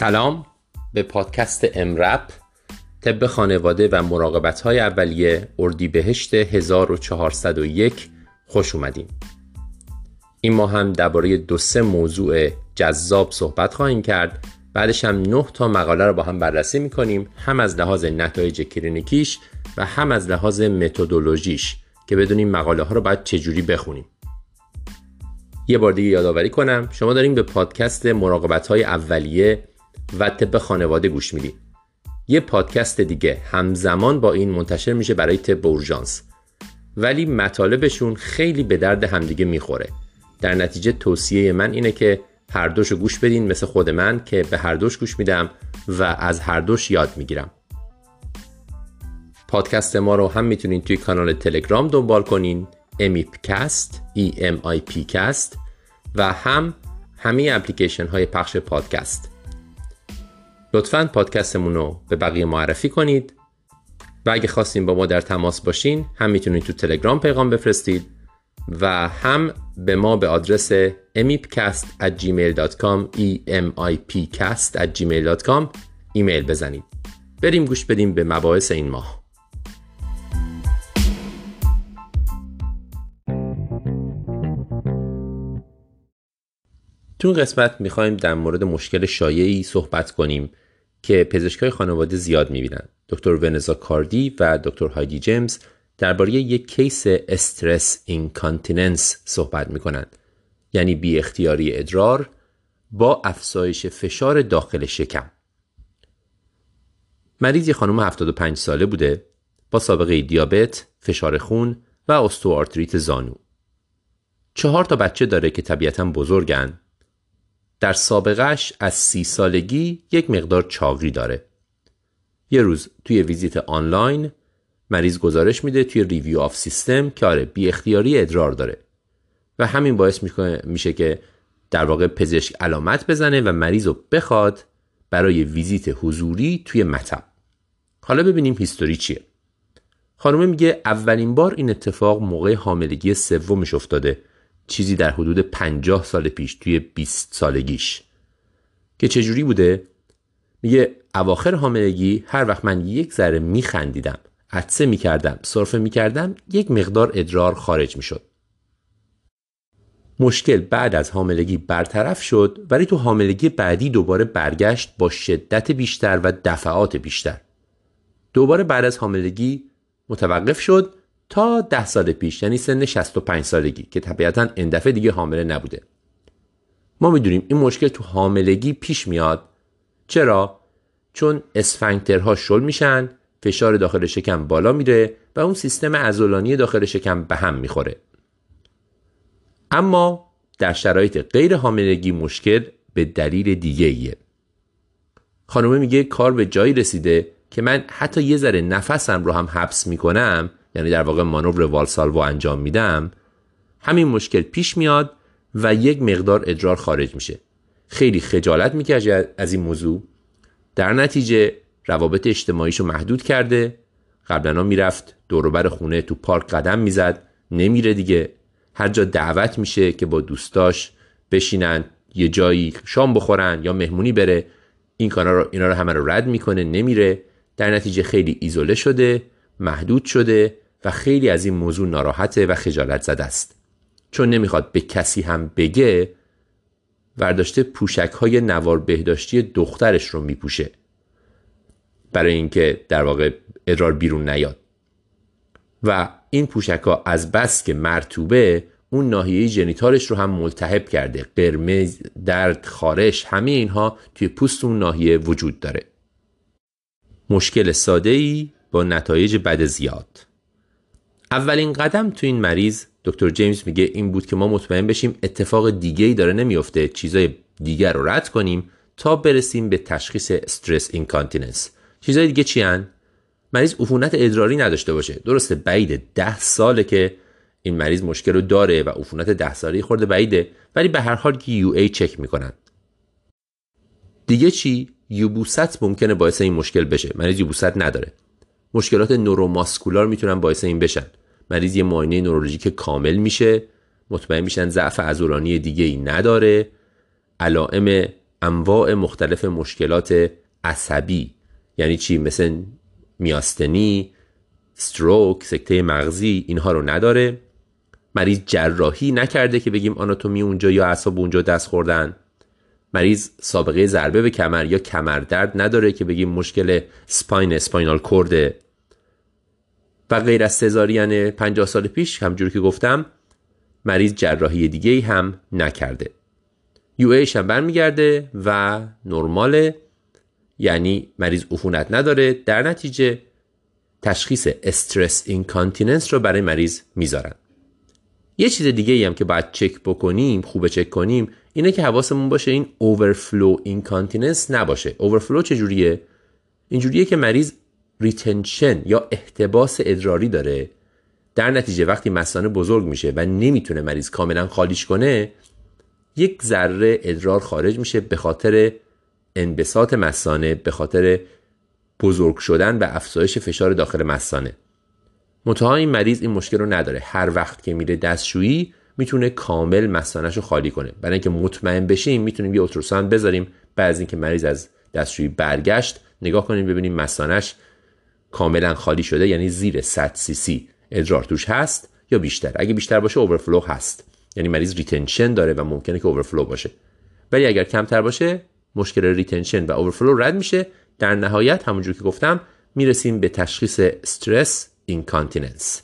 سلام به پادکست امرپ طب خانواده و مراقبت های اولیه اردیبهشت 1401 خوش اومدیم این ما هم درباره دو سه موضوع جذاب صحبت خواهیم کرد. بعدش هم نه تا مقاله رو با هم بررسی می‌کنیم. هم از لحاظ نتایج کلینیکیش و هم از لحاظ متدولوژیش که بدونیم مقاله ها رو باید چجوری بخونیم. یه بار دیگه یادآوری کنم شما داریم به پادکست مراقبت های اولیه و طب خانواده گوش می‌دید یه پادکست دیگه همزمان با این منتشر میشه برای طب اورژانس. ولی مطالبشون خیلی به درد همدیگه می‌خوره. در نتیجه توصیه من اینه که هر دوش گوش بدین مثل خود من که به هر دوش گوش میدم و از هر دوش یاد می‌گیرم. پادکست ما رو هم می‌تونین توی کانال تلگرام دنبال کنین. emipcast E M I P cast و هم همه اپلیکیشن های پخش پادکست. لطفا پادکستمون رو به بقیه معرفی کنید. و اگه خواستین با ما در تماس باشین هم می‌تونید تو تلگرام پیغام بفرستید و هم به ما به آدرس emipcast at gmail.com emipcast at gmail.com ایمیل بزنید. بریم گوش بدیم به مباحث این ماه. تو این قسمت می‌خوایم در مورد مشکل شایعی صحبت کنیم که پزشکای خانواده زیاد می‌بینن. دکتر ونزا کاردی و دکتر هایدی جیمز درباره یک case stress incontinence صحبت می‌کنن. یعنی بی اختیاری ادرار با افزایش فشار داخل شکم. مریض یه خانم 75 ساله بوده با سابقه دیابت، فشار خون و استئوآرتریت زانو. چهار تا بچه داره که طبیعتا بزرگن. در سابقش از سی سالگی یک مقدار چاقی داره. یه روز توی ویزیت آنلاین مریض گزارش میده توی review of system که آره بی اختیاری ادرار داره. و همین باعث میشه که در واقع پزشک علامت بزنه و مریض رو بخواد برای ویزیت حضوری توی مطب. حالا ببینیم هیستوری چیه. خانومه میگه اولین بار این اتفاق موقع حاملگی سومش افتاده. چیزی در حدود 50 سال پیش توی 20 سالگیش. که چجوری بوده؟ میگه اواخر حاملگی هر وقت من یک ذره میخندیدم عطسه می‌کردم سرفه می‌کردم یک مقدار ادرار خارج می‌شد. مشکل بعد از حاملگی برطرف شد ولی تو حاملگی بعدی دوباره برگشت با شدت بیشتر و دفعات بیشتر. دوباره بعد از حاملگی متوقف شد تا ده سال پیش یعنی سن 65 سالگی که طبیعتا این دفعه دیگه حامله نبوده. ما می‌دونیم این مشکل تو حاملگی پیش میاد. چرا؟ چون اسفنکترها شل میشن فشار داخل شکم بالا میره و اون سیستم عضلانی داخل شکم به هم می‌خوره. اما در شرایط غیر حاملگی مشکل به دلیل دیگه ایه. خانومه میگه کار به جایی رسیده که من حتی یه ذره نفسم رو هم حبس می‌کنم یعنی در واقع مانور والسالوو انجام میدم همین مشکل پیش میاد و یک مقدار ادرار خارج میشه. خیلی خجالت می‌کشه از این موضوع. در نتیجه روابط اجتماعیشو محدود کرده. قبلا می‌رفت دوروبر خونه تو پارک قدم می‌زد. نمیره دیگه. هر جا دعوت میشه که با دوستاش بشینن یه جایی شام بخورن یا مهمونی بره این کارا رو اینا رو همه رو رد می‌کنه نمیره. در نتیجه خیلی ایزوله شده. محدود شده و خیلی از این موضوع ناراحته و خجالت زده است. چون نمی‌خواد به کسی هم بگه ورداشته پوشک های نوار بهداشتی دخترش رو میپوشه. برای اینکه در واقع ادرار بیرون نیاد. و این پوشک ها از بس که مرتوبه اون ناحیه جنیتالش رو هم ملتهب کرده. قرمز درد خارش همه اینها توی پوست اون ناحیه وجود داره. مشکل ساده ای با نتایج بد زیاد. اولین قدم تو این مریض دکتر جیمز میگه این بود که ما مطمئن بشیم اتفاق دیگه ای داره نمیفته چیزای دیگر رو رد کنیم تا برسیم به تشخیص استرس اینکانتیننس. چیزای دیگه چی هن؟ مریض عفونت ادراری نداشته باشه. درسته بعیده ده ساله که این مریض مشکل رو داره و عفونت ده ساله خورده بعیده ولی به هر حال که یو ای چک می‌کنن. دیگه چی؟ یوبوست ممکنه باعث این مشکل بشه. مریض یوبوست نداره. مشکلات نوروماسکولار می‌تونن باعث این بشن. مریض یه معاینه نورولوژیک کامل میشه. مطمئن میشن ضعف عضلانی دیگه ای نداره. علائم انواع مختلف مشکلات عصبی یعنی چی؟ مثل میاستنی ستروک سکته مغزی اینها رو نداره. مریض جراحی نکرده که بگیم آناتومی اونجا یا اعصاب اونجا دست خوردن. مریض سابقه ضربه به کمر یا کمر درد نداره که بگیم مشکل سپاین اسپاینال کورده و غیر از سزارین 50 سال پیش همجور که گفتم مریض جراحی دیگه هم نکرده. UA ش هم برمیگرده و نرماله یعنی مریض عفونت نداره. در نتیجه تشخیص stress incontinence رو برای مریض می‌ذارن. یه چیز دیگه هم که باید چک بکنیم خوبه چک کنیم اینه که حواسمون باشه این overflow incontinence نباشه. overflow چجوریه؟ اینجوریه که مریض ریتنشن یا احتباس ادراری داره. در نتیجه وقتی مثانه بزرگ میشه و نمی‌تونه مریض کاملا خالیش کنه یک ذره ادرار خارج میشه به خاطر انبساط مثانه به خاطر بزرگ شدن و افزایش فشار داخل مثانه منتها این مریض این مشکل رو نداره. هر وقت که میره دستشویی می‌تونه کامل مثانهش رو خالی کنه. برای اینکه مطمئن بشیم می‌تونیم یه اتروسان بذاریم. بعد از اینکه مریض از دستشویی برگشت نگاه کنیم ببینیم مثانهش کاملا خالی شده یعنی زیر 100 سی سی ادرار توش هست یا بیشتر. اگه بیشتر باشه overflow هست. یعنی مریض retention داره و ممکنه که overflow باشه. ولی اگر کمتر باشه مشکل retention و overflow رد میشه. در نهایت همونجور که گفتم می‌رسیم به تشخیص stress incontinence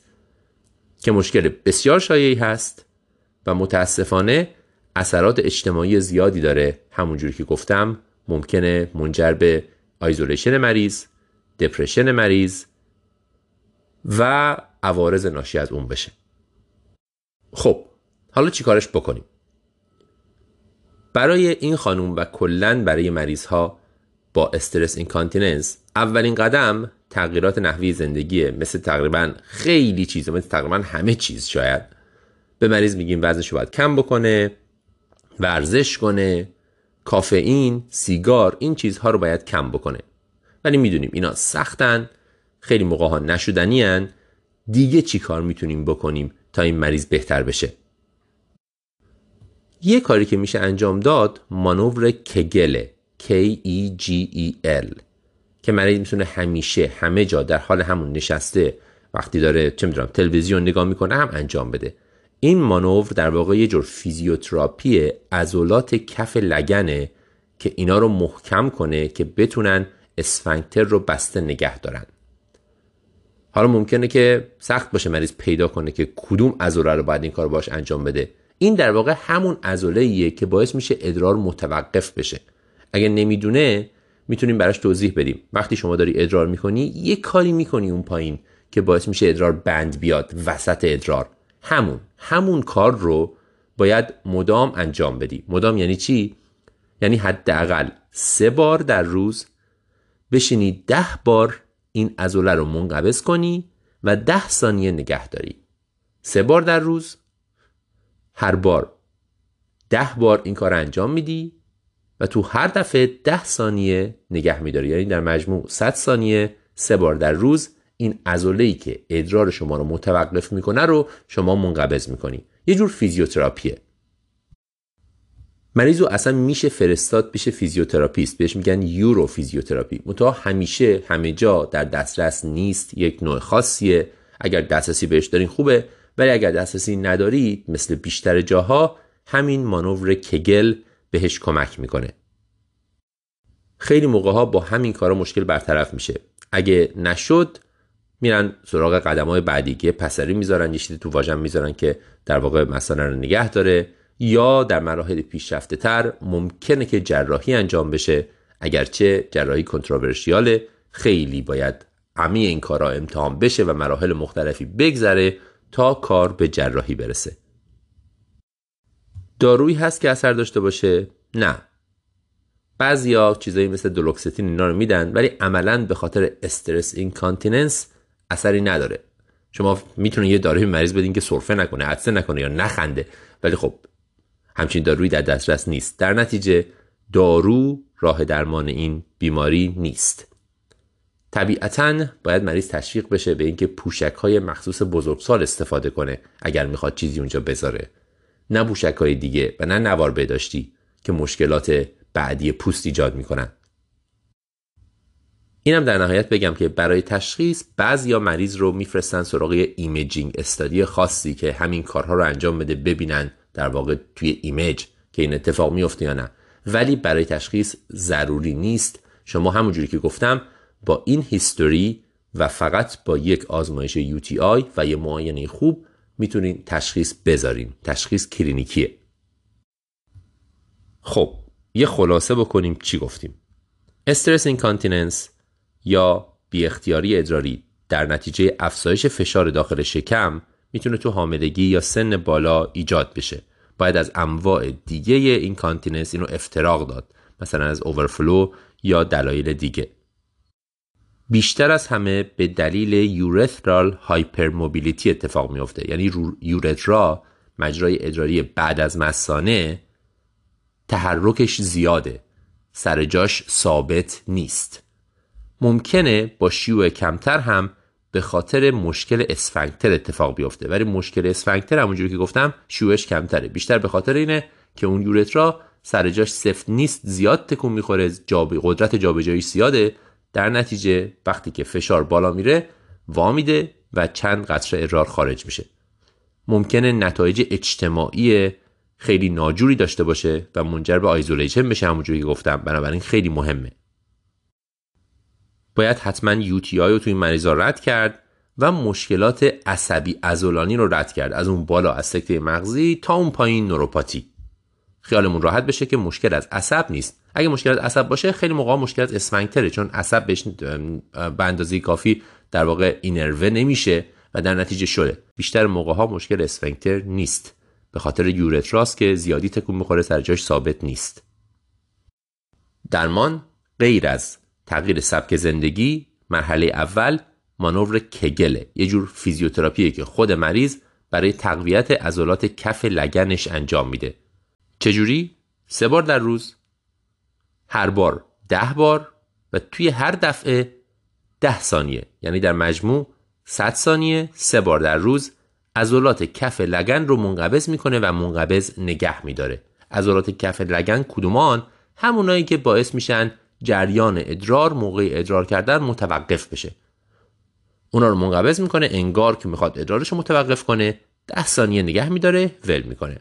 که مشکل بسیار شایعی هست. و متاسفانه اثرات اجتماعی زیادی داره. همونجوری که گفتم ممکنه منجر به isolation مریض depression مریض و عوارض ناشی از اون بشه. خب حالا چیکارش بکنیم؟ برای این خانوم و کلا برای مریض ها با stress incontinence اولین قدم تغییرات نحوه‌ی زندگیه. مثل تقریبا خیلی چیزه مثل تقریبا همه چیز شاید. به مریض میگیم وزنش باید کم بکنه ورزش کنه کافئین سیگار این چیزها رو باید کم بکنه. ولی می‌دونیم اینا سختن خیلی موقع ها نشدنی هن. دیگه چی کار می‌تونیم بکنیم تا این مریض بهتر بشه؟ یه کاری که میشه انجام داد مانور کگله K E G E L که مریض می‌تونه همیشه همه جا در حال همون نشسته وقتی داره چه می‌دونم تلویزیون نگاه می‌کنه هم انجام بده. این مانور در واقع یه جور فیزیوتراپی عضلات کف لگنه که اینا رو محکم کنه که بتونن اسفنکتر رو بسته نگه دارن. حالا ممکنه که سخت باشه مریض پیدا کنه که کدوم عضله رو باید این کار باش انجام بده. این در واقع همون عضله که باعث میشه ادرار متوقف بشه. اگه نمی‌دونه می‌تونیم براش توضیح بدیم. وقتی شما داری ادرار می‌کنی یه کاری می‌کنی اون پایین که باعث میشه ادرار بند بیاد وسط ادرار. همون همون کار رو باید مدام انجام بدی. مدام یعنی چی؟ یعنی حداقل سه بار در روز بشینی ده بار این عضله رو منقبض کنی و ده ثانیه نگه داری. سه بار در روز هر بار ده بار این کار انجام میدی و تو هر دفعه ده ثانیه نگه میداری. یعنی در مجموع 100 ثانیه سه بار در روز این ای که ادرار شما رو متوقف می‌کنه رو شما منقبض می‌کنی. یه جور فیزیوتراپیه. مریض رو اصلا میشه فرستاد پیش فیزیوتراپیست. بهش میگن یورو فیزیوتراپی منتها همیشه همه جا در دسترس نیست. یک نوع خاصیه. اگر دسترسی بهش دارین خوبه ولی اگر دسترسی ندارید مثل بیشتر جاها همین مانور کگل بهش کمک می‌کنه. خیلی موقع ها با همین کارا مشکل برطرف میشه. اگه نشد میرن سراغ قدم های بعدی که پسری می‌ذارن یه تو واژن می‌ذارن که در واقع مسئله رو نگه داره یا در مراحل پیشرفته تر ممکنه که جراحی انجام بشه. اگرچه جراحی کنتروورشیاله خیلی باید همه این کارا امتحان بشه و مراحل مختلفی بگذره تا کار به جراحی برسه. دارویی هست که اثر داشته باشه؟ نه. بعضیا چیزایی مثل دولوکستین اینا رو میدن ولی عملا به خاطر استرس اینکانتیننس اثری نداره. شما می‌تونید یه داروی مریض بدین که سرفه نکنه عطسه نکنه یا نخنده. ولی خب همچین دارویی در دسترس نیست. در نتیجه دارو راه درمان این بیماری نیست. طبیعتا باید مریض تشویق بشه به اینکه پوشک های مخصوص بزرگسال استفاده کنه اگر می‌خواد چیزی اونجا بذاره. نه پوشک های دیگه و نه نوار بهداشتی که مشکلات بعدی پوست ایجاد می‌کنن. اینم در نهایت بگم که برای تشخیص بعضیا مریض رو میفرستن سراغ imaging study خاصی که همین کارها رو انجام بده ببینن در واقع توی image که این اتفاق میفته یا نه. ولی برای تشخیص ضروری نیست. شما همونجوری که گفتم با این history و فقط با یک آزمایش UTI و یه معاینه خوب می‌تونین تشخیص بذارین. تشخیص کلینیکیه. خب یه خلاصه بکنیم چی گفتیم. stress incontinence یا بی اختیاری ادراری در نتیجه افزایش فشار داخل شکم می‌تونه تو حاملگی یا سن بالا ایجاد بشه. باید از انواع دیگه incontinence اینو افتراق داد. مثلا از overflow یا دلایل دیگه. بیشتر از همه به دلیل urethral hypermobility اتفاق میفته یعنی urethra مجرای ادراری بعد از مثانه تحرکش زیاده. سر جاش ثابت نیست. ممکنه با شیوع کمتر هم به خاطر مشکل اسفنکتر اتفاق بیفته. ولی مشکل اسفنکتر همونجوری که گفتم شیوعش کمتره. بیشتر به خاطر اینه که اون urethra سر جاش سفت نیست زیاد تکون می‌خوره جاب... قدرت جابجایی زیاده. در نتیجه وقتی که فشار بالا میره وا میده و چند قطره ادرار خارج میشه. ممکنه نتایج اجتماعی خیلی ناجوری داشته باشه و منجر به isolation بشه همونجوری که گفتم. بنابراین خیلی مهمه. باید حتما UTI رو توی این مریضا رد کرد و مشکلات عصبی عضلانی رو رد کرد. از اون بالا از سکته مغزی تا اون پایین نوروپاتی. خیالمون راحت بشه که مشکل از عصب نیست. اگه مشکل از عصب باشه خیلی موقع مشکل از اسفنکتره چون عصب بهش به کافی در واقع اینروه نمیشه و در نتیجه شده بیشتر موقع ها مشکل اسفنکتر نیست. به خاطر یورتراس که زیادی تکون می‌خوره سر جاش ثابت نیست. درمان غیر از تغییر سبک زندگی مرحله اول مانور کگله یه جور فیزیوتراپیه که خود مریض برای تقویت عضلات کف لگنش انجام میده. چجوری؟ سه بار در روز. هر بار ده بار و توی هر دفعه ده ثانیه. یعنی در مجموع 100 ثانیه سه بار در روز عضلات کف لگن رو منقبض می‌کنه و منقبض نگه میداره. عضلات کف لگن کدومان؟ همونایی که باعث میشن جریان ادرار موقع ادرار کردن متوقف بشه. اونا رو منقبض می‌کنه انگار که می‌خواد ادرارش رو متوقف کنه ده ثانیه نگه میداره ول می‌کنه.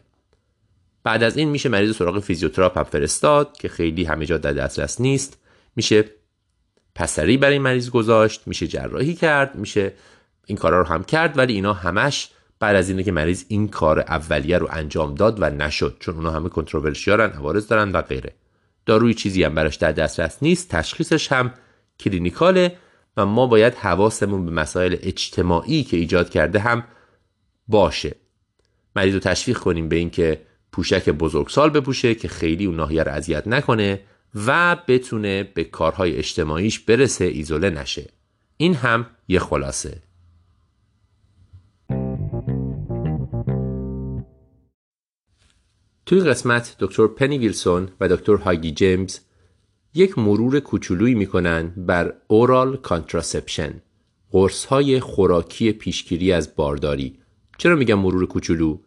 بعد از این میشه مریض سراغ فیزیوتراپ هم فرستاد که خیلی همه جا در دسترس نیست. میشه پسری برای مریض گذاشت میشه جراحی کرد میشه این کارا رو هم کرد ولی اینا همش بعد از اینه که مریض این کار اولیه رو انجام داد و نشد چون اونا همه کنتروورشیالن عوارض دارن و غیره. داروی چیزی هم براش در دسترس نیست تشخیصش هم کلینیکاله و ما باید حواسمون به مسائل اجتماعی که ایجاد کرده هم باشه. مریض رو تشویق کنیم به اینکه پوشک بزرگسال بپوشه که خیلی اون ناحیه رو اذیت نکنه و بتونه به کارهای اجتماعیش برسه ایزوله نشه. این هم یه خلاصه. توی قسمت دکتر پنی ویلسون و دکتر هاگی جیمز یک مرور کوچولویی می‌کنیم بر oral contraception قرص های خوراکی پیشگیری از بارداری. چرا میگم مرور کوچولو؟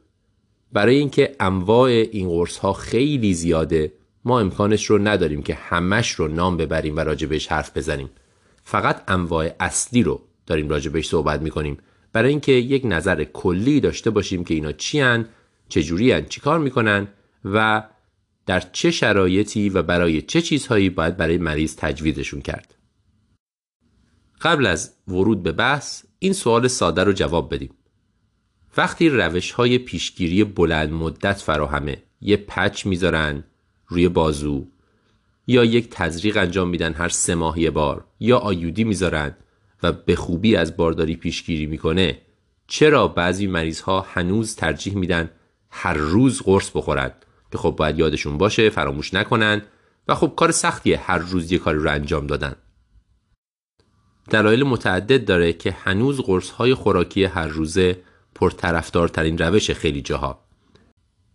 برای اینکه انواع این قرص ها خیلی زیاده ما امکانش رو نداریم که همش رو نام ببریم و راجبش حرف بزنیم. فقط انواع اصلی رو داریم راجبش صحبت می‌کنیم. برای اینکه یک نظر کلی داشته باشیم که اینا چی هن، چجوری هن، چی کار می‌کنن؟ و در چه شرایطی و برای چه چیزهایی باید برای مریض تجویزشون کرد؟ قبل از ورود به بحث این سوال ساده رو جواب بدیم. وقتی روش های پیشگیری بلند مدت فراهمه یه پچ می‌ذارن روی بازو یا یک تزریق انجام میدن هر سه ماه یه بار یا آیودی می‌ذارن و به خوبی از بارداری پیشگیری می‌کنه چرا بعضی مریض ها هنوز ترجیح میدن هر روز قرص بخورن که خب باید یادشون باشه فراموش نکنن و خب کار سختیه هر روز یه کاری رو انجام دادن. دلایل متعدد داره که هنوز قرص های خوراکی هر روزه پرطرفدارترین روش خیلی جاها.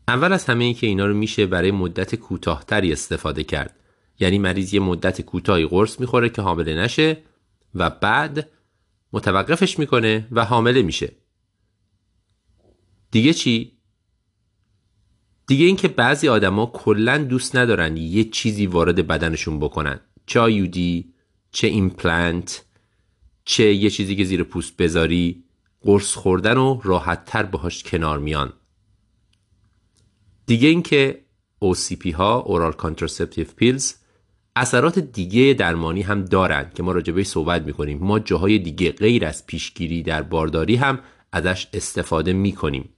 اول از همه این که اینا رو میشه برای مدت کوتاهتری استفاده کرد. یعنی مریض یه مدت کوتاهی قرص می‌خوره که حامله نشه و بعد متوقفش می‌کنه و حامله میشه. دیگه چی؟ دیگه اینکه بعضی آدما کلا دوست ندارن یه چیزی وارد بدنشون بکنن. چه IUD چه ایمپلنت چه یه چیزی که زیر پوست بذاری قرص خوردنو راحت تر باهاش کنار میان. دیگه اینکه OCP ها oral contraceptive pills اثرات دیگه درمانی هم دارن که ما راجبش صحبت می‌کنیم. ما جاهای دیگه غیر از پیشگیری در بارداری هم ازش استفاده می‌کنیم.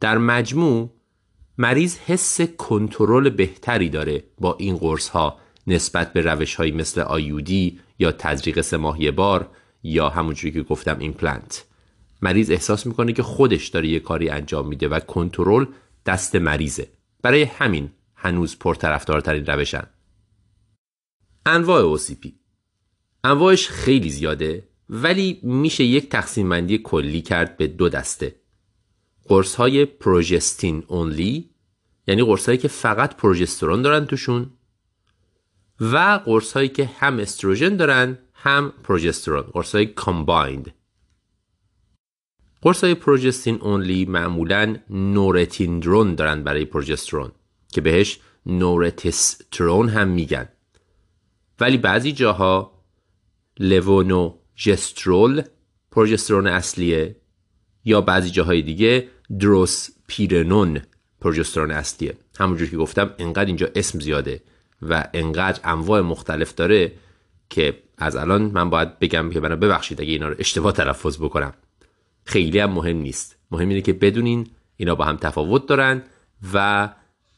در مجموع مریض حس کنترل بهتری داره با این قرص ها نسبت به روش هایی مثل IUD یا تزریق سه بار یا همونجوری که گفتم ایمپلنت. مریض احساس می‌کنه که خودش داره یه کاری انجام میده و کنترل دست مریضه. برای همین هنوز پرطرفدارترین روشن. انواع OCP انواعش خیلی زیاده ولی میشه یک تقسیم بندی کلی کرد به دو دسته. قرص های پروژستین اونلی یعنی قرص هایی که فقط پروژسترون دارن توشون و قرص هایی که هم استروژن دارن هم پروژسترون قرص های کامبایند قرص های پروژستین اونلی معمولا نورتیندرون دارن برای پروژسترون که بهش نورتسترون هم میگن. ولی بعضی جاها لوونو جسترول پروژسترون اصلیه یا بعضی جاهای دیگه دروس پیرنون پروژسترون اصلیه. همونجور که گفتم انقدر اینجا اسم زیاده و انقدر انواع مختلف داره که از الان من باید بگم که بنا ببخشید اگه اینا رو اشتباه تلفظ بکنم. خیلی هم مهم نیست. مهم اینه که بدونین اینا با هم تفاوت دارن و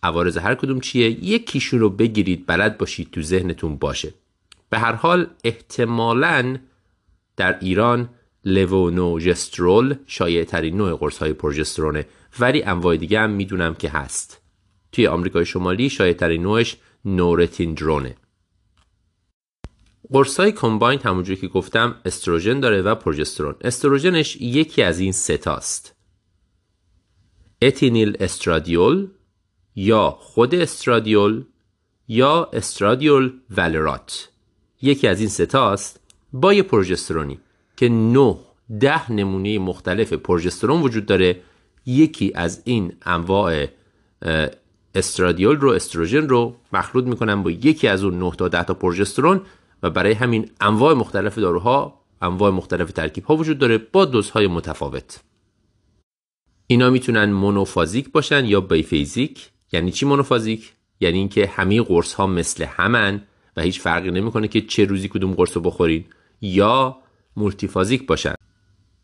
عوارض هر کدوم چیه. یکیشون رو بگیرید بلد باشید تو ذهنتون باشه. به هر حال احتمالا در ایران لوونوژسترول شایع ترین نوع قرص های پروژسترونه ولی انواع دیگه هم می‌دونم که هست. توی آمریکای شمالی شایع ترین نوعش نورتیندرونه قرص های کمباین همونجوری که گفتم استروژن داره و پروژسترون استروژنش یکی از این ستاست اتینیل استرادیول یا خود استرادیول یا استرادیول ولرات یکی از این ستاست با یه پروژسترونی که 9 ده نمونه مختلف پروژسترون وجود داره. یکی از این انواع استرادیول رو استروژن رو مخلوط می‌کنن با یکی از اون 9 تا 10 تا پروژسترون و برای همین انواع مختلف داروها انواع مختلف ترکیب ها وجود داره با دوزهای متفاوت. اینا می‌تونن مونوفازیک باشن یا بیفیزیک. یعنی چی مونوفازیک؟ یعنی اینکه همه قرص ها مثل همن و هیچ فرقی نمی‌کنه که چه روزی کدوم قرص رو بخورین. یا مولتیفازیک باشن.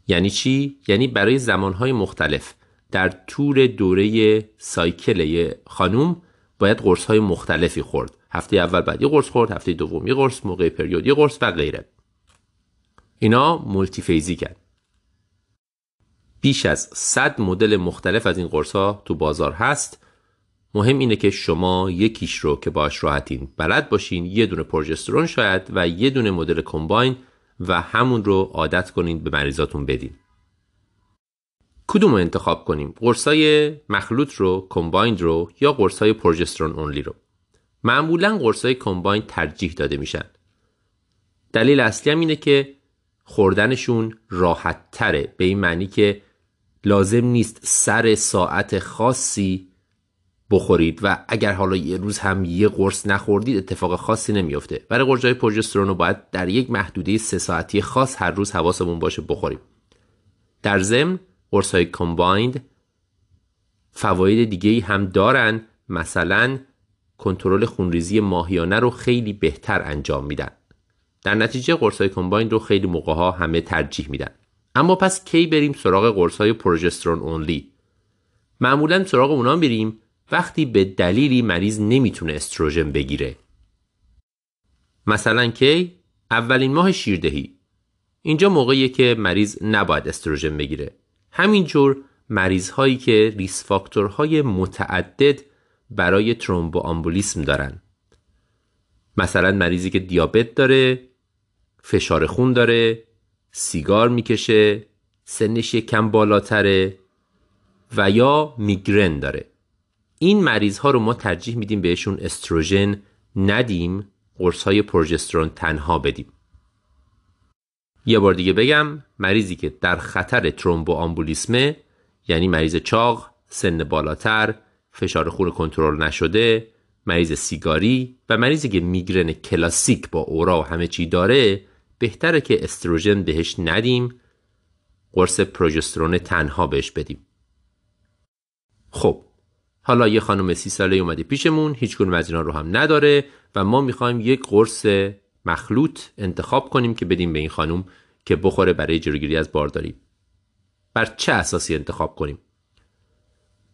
یعنی چی؟ یعنی برای زمانهای مختلف در طول دوره سایکل خانوم باید قرص های مختلفی خورد. هفته اول بعد یه قرص خورد هفته دوم یه قرص موقع پریود یه قرص و غیره. اینا مولتی فیزیکن بیش از 100 مدل مختلف از این قرص ها تو بازار هست. مهم اینه که شما یکیش رو که باش راحتین بلد باشین یه دونه پروژسترون شاید و یه دونه مدل کمباین و همون رو عادت کنین به مریضاتون بدین. کدوم رو انتخاب کنیم؟ قرصای مخلوط رو کمبایند رو یا قرصای پروژسترون اونلی رو؟ معمولا قرصای کمباین ترجیح داده میشن. دلیل اصلی هم اینه که خوردنشون راحت تره به این معنی که لازم نیست سر ساعت خاصی بخورید و اگر حالا یه روز هم یه قرص نخوردید اتفاق خاصی نمیافته. برای قرصای پروژسترون رو باید در یک محدوده سه ساعتی خاص هر روز حواسمون باشه بخوریم. در ضمن قرصای کمبایند فواید دیگه هم دارن. مثلا کنترل خونریزی ماهیانه رو خیلی بهتر انجام میدن. در نتیجه قرصای کمبایند رو خیلی موقع ها همه ترجیح میدن. اما پس کی بریم سراغ قرصای پروژسترون اونلی معمولا سراغ اونا بریم وقتی به دلیلی مریض نمی‌تونه استروژن بگیره. مثلا کی؟ اولین ماه شیردهی. اینجا موقعیه که مریض نباید استروژن بگیره. همینجور مریض هایی که ریس فاکتورهای متعدد برای ترومبو آمبولیسم دارن. مثلا مریضی که دیابت داره فشار خون داره سیگار می‌کشه سنش کم بالاتره و یا میگرن داره. این مریض ها رو ما ترجیح میدیم بهشون استروژن ندیم قرص های پروژسترون تنها بدیم. یه بار دیگه بگم مریضی که در خطر ترومبو آمبولیسمه یعنی مریض چاق سن بالاتر فشار خون کنترل نشده مریض سیگاری و مریضی که میگرن کلاسیک با اورا و همه چی داره بهتره که استروژن بهش ندیم قرص پروژسترون تنها بهش بدیم. خب حالا یه خانم سی ساله اومده پیشمون هیچ کنون از اینا رو هم نداره و ما می‌خوایم یک قرص مخلوط انتخاب کنیم که بدیم به این خانم که بخوره برای جلوگیری از بارداری. بر چه اساسی انتخاب کنیم؟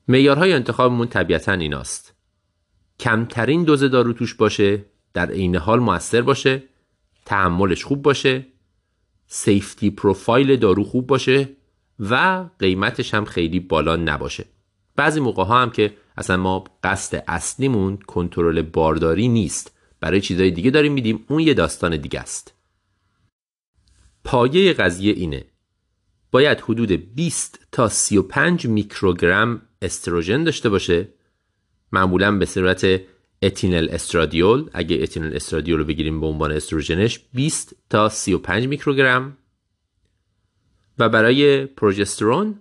معیارهای انتخابمون طبیعتا ایناست. کمترین دوز دارو توش باشه در عین حال موثر باشه تحملش خوب باشه سیفتی پروفایل دارو خوب باشه و قیمتش هم خیلی بالا نباشه. بعضی موقع ها هم که اصلا ما قصد اصلیمون کنترل بارداری نیست. برای چیزای دیگه داریم میدیم. اون یه داستان دیگه است. پایه قضیه اینه. باید حدود 20 تا 35 میکروگرم استروژن داشته باشه. معمولا به صورت اتینل استرادیول. اگه اتینل استرادیول رو بگیریم به عنوان استروژنش 20 تا 35 میکروگرم. و برای پروژسترون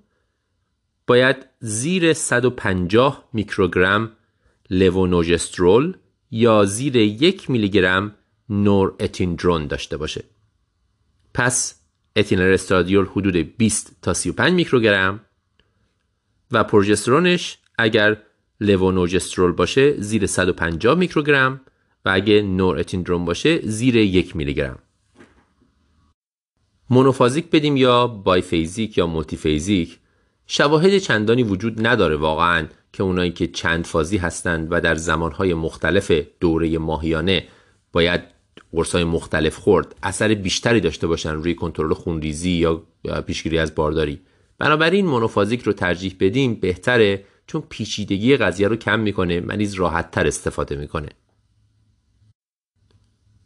باید زیر 150 میکروگرم لوونوژسترول یا زیر یک میلی گرم نور اتیندرون داشته باشه. پس اتینل استرادیول حدود 20 تا 35 میکروگرم و پروژسترونش اگر لوونوژسترول باشه زیر 150 میکروگرم و اگه نور اتیندرون باشه زیر یک میلی گرم مونوفازیک بدیم یا بایفیزیک یا مولتیفیزیک؟ شواهد چندانی وجود نداره واقعا که اونایی که چند فازی هستند و در زمانهای مختلف دوره ماهیانه باید قرصای مختلف خورد اثر بیشتری داشته باشن روی کنترل خونریزی یا پیشگیری از بارداری. بنابراین مونوفازیک رو ترجیح بدیم بهتره چون پیچیدگی قضیه رو کم می‌کنه مریض راحت تر استفاده می‌کنه.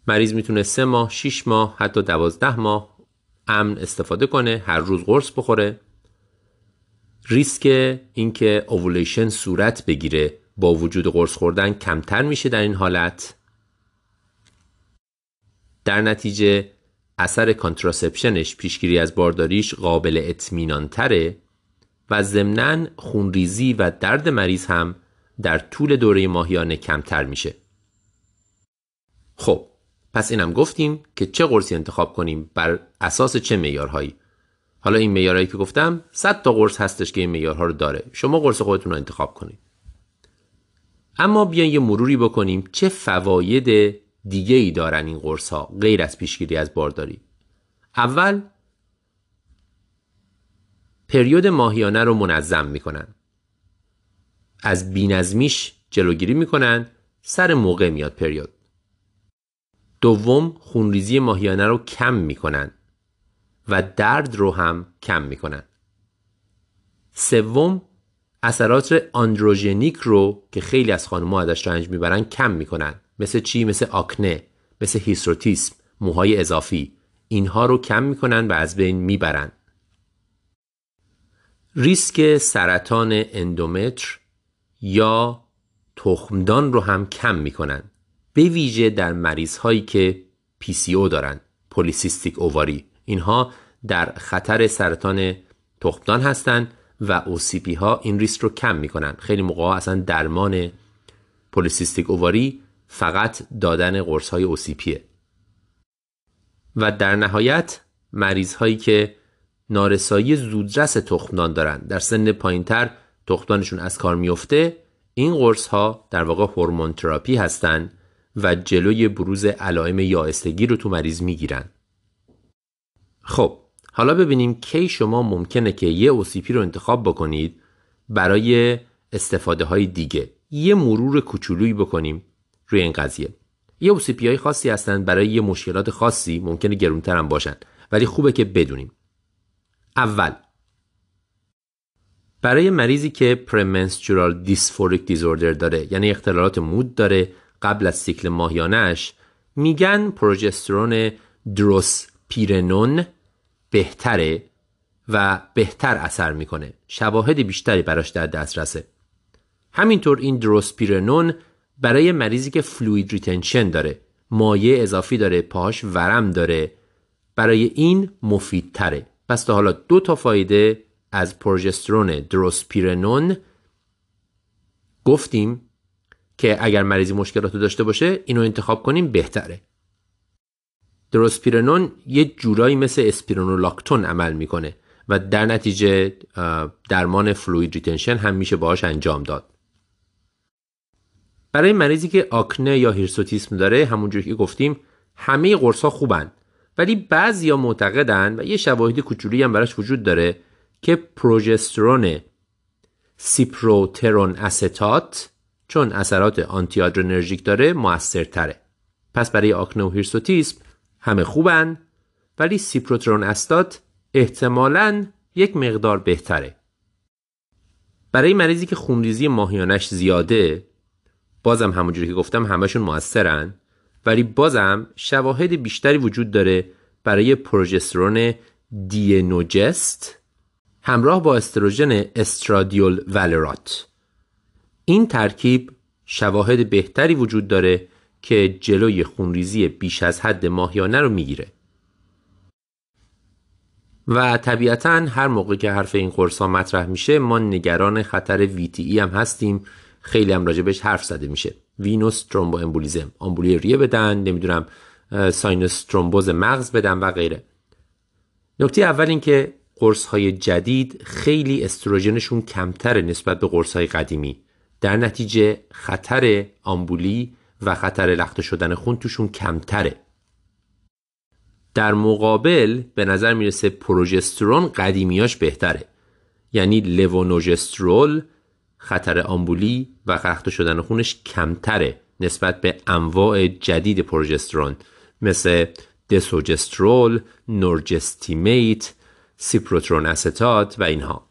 مریض می‌تونه سه ماه، 6 ماه، حتی دوازده ماه امن استفاده کنه هر روز قرص بخوره. ریسک اینکه اوولیشن صورت بگیره با وجود قرص خوردن کمتر میشه در این حالت در نتیجه اثر contraception ش پیشگیری از بارداریش قابل اطمینان تره و ضمناً خونریزی و درد مریض هم در طول دوره ماهیانه کمتر میشه. خب پس اینم گفتیم که چه قرصی انتخاب کنیم بر اساس چه معیارهایی حالا این معیارهایی که گفتم 100 تا قرص هستش که این معیارها رو داره. شما قرص خودتون رو انتخاب کنید. اما بیاین یه مروری بکنیم. چه فواید دیگه ای دارن این قرص ها غیر از پیشگیری از بارداری؟ اول پریود ماهیانه رو منظم می‌کنن. از بینظمیش جلوگیری می‌کنن. سر موقع میاد پریود. دوم خونریزی ماهیانه رو کم می‌کنن. و درد رو هم کم می‌کنن. سوم اثرات آندروژنیک رو که خیلی از خانم‌ها ازش رنج می‌برن کم می‌کنن. مثل چی؟ مثل آکنه مثل هیستروتیسم موهای اضافی. اینها رو کم می‌کنن و از بین می‌برن. ریسک سرطان اندومتر یا تخمدان رو هم کم می‌کنن. به ویژه در مریض هایی که PCO دارن پولیسیستیک اوواری. اینها در خطر سرطان تخمدان هستند و OCP ها این ریسک رو کم می‌کنن. خیلی موقع اصلا درمان پولیسیستیک اوواری فقط دادن قرص های OCP و در نهایت مریض هایی که نارسایی زودرس تخمدان دارن در سن پایینتر تخمدانشون از کار میفته این قرص ها در واقع هورمون تراپی هستند و جلوی بروز علائم یائستگی رو تو مریض می‌گیرن. خب حالا ببینیم کی شما ممکنه که یه اوسیپی رو انتخاب بکنید برای استفاده های دیگه. یه مرور کوچولویی بکنیم روی این قضیه. یه اوسیپی های خاصی هستن برای یه مشکلات خاصی ممکنه گرونتر هم باشن ولی خوبه که بدونیم. اول برای مریضی که پرمنسترال دیسفوریک دیزوردر داره یعنی اختلالات مود داره قبل از سیکل ماهیانش میگن پروژسترون دروس پیرنون بهتره و بهتر اثر می‌کنه. شواهد بیشتری براش در دسترسه. همینطور این دروسپیرنون برای مریضی که fluid retention داره مایع اضافی داره پاهاش ورم داره برای این مفیدتره. پس تا حالا دو تا فایده از پروژسترون دروسپیرنون گفتیم که اگر مریضی مشکلاتو داشته باشه اینو انتخاب کنیم بهتره. دروسپیرنون یه جورایی مثل اسپیرونولاکتون عمل می‌کنه و در نتیجه درمان fluid retention هم میشه باهاش انجام داد. برای مریضی که آکنه یا هیرسوتیسم داره همونجور که گفتیم همه قرص ها خوبن ولی بعضی ها معتقدن و یه شواهد کوچولی هم براش وجود داره که پروژسترون سیپروترون استات چون اثرات antiandrogenic داره موثرتره. پس برای آکنه و هیرسوتیسم همه خوبن ولی سیپروترون استات احتمالا یک مقدار بهتره. برای مریضی که خونریزی ماهیانش زیاده بازم همونجوری که گفتم همشون موثرن ولی بازم شواهد بیشتری وجود داره برای پروژسترون دینوجست همراه با استروژن استرادیول ولرات. این ترکیب شواهد بهتری وجود داره که جلوی خونریزی بیش از حد ماهیانه رو می‌گیره. و طبیعتا هر موقع که حرف این قرص مطرح میشه ما نگران خطر VTE هم هستیم. خیلی هم راجبش حرف زده میشه. وینوس ترومبو امبولیزم آمبولی ریه بدن نمی‌دونم ساینوس ترومبوز مغز بدن و غیره. نکته اول این که قرص های جدید خیلی استروژنشون کمتر نسبت به قرص های قدیمی. در نتیجه خطر آمبولی و خطر لخته شدن خون توشون کمتره. در مقابل به نظر می‌رسه پروژسترون قدیمیاش بهتره. یعنی لوونوژسترول خطر آمبولی و لخته شدن خونش کمتره نسبت به انواع جدید پروژسترون مثل دسوجسترول، نورجستیمیت، سیپروترون استات و اینها.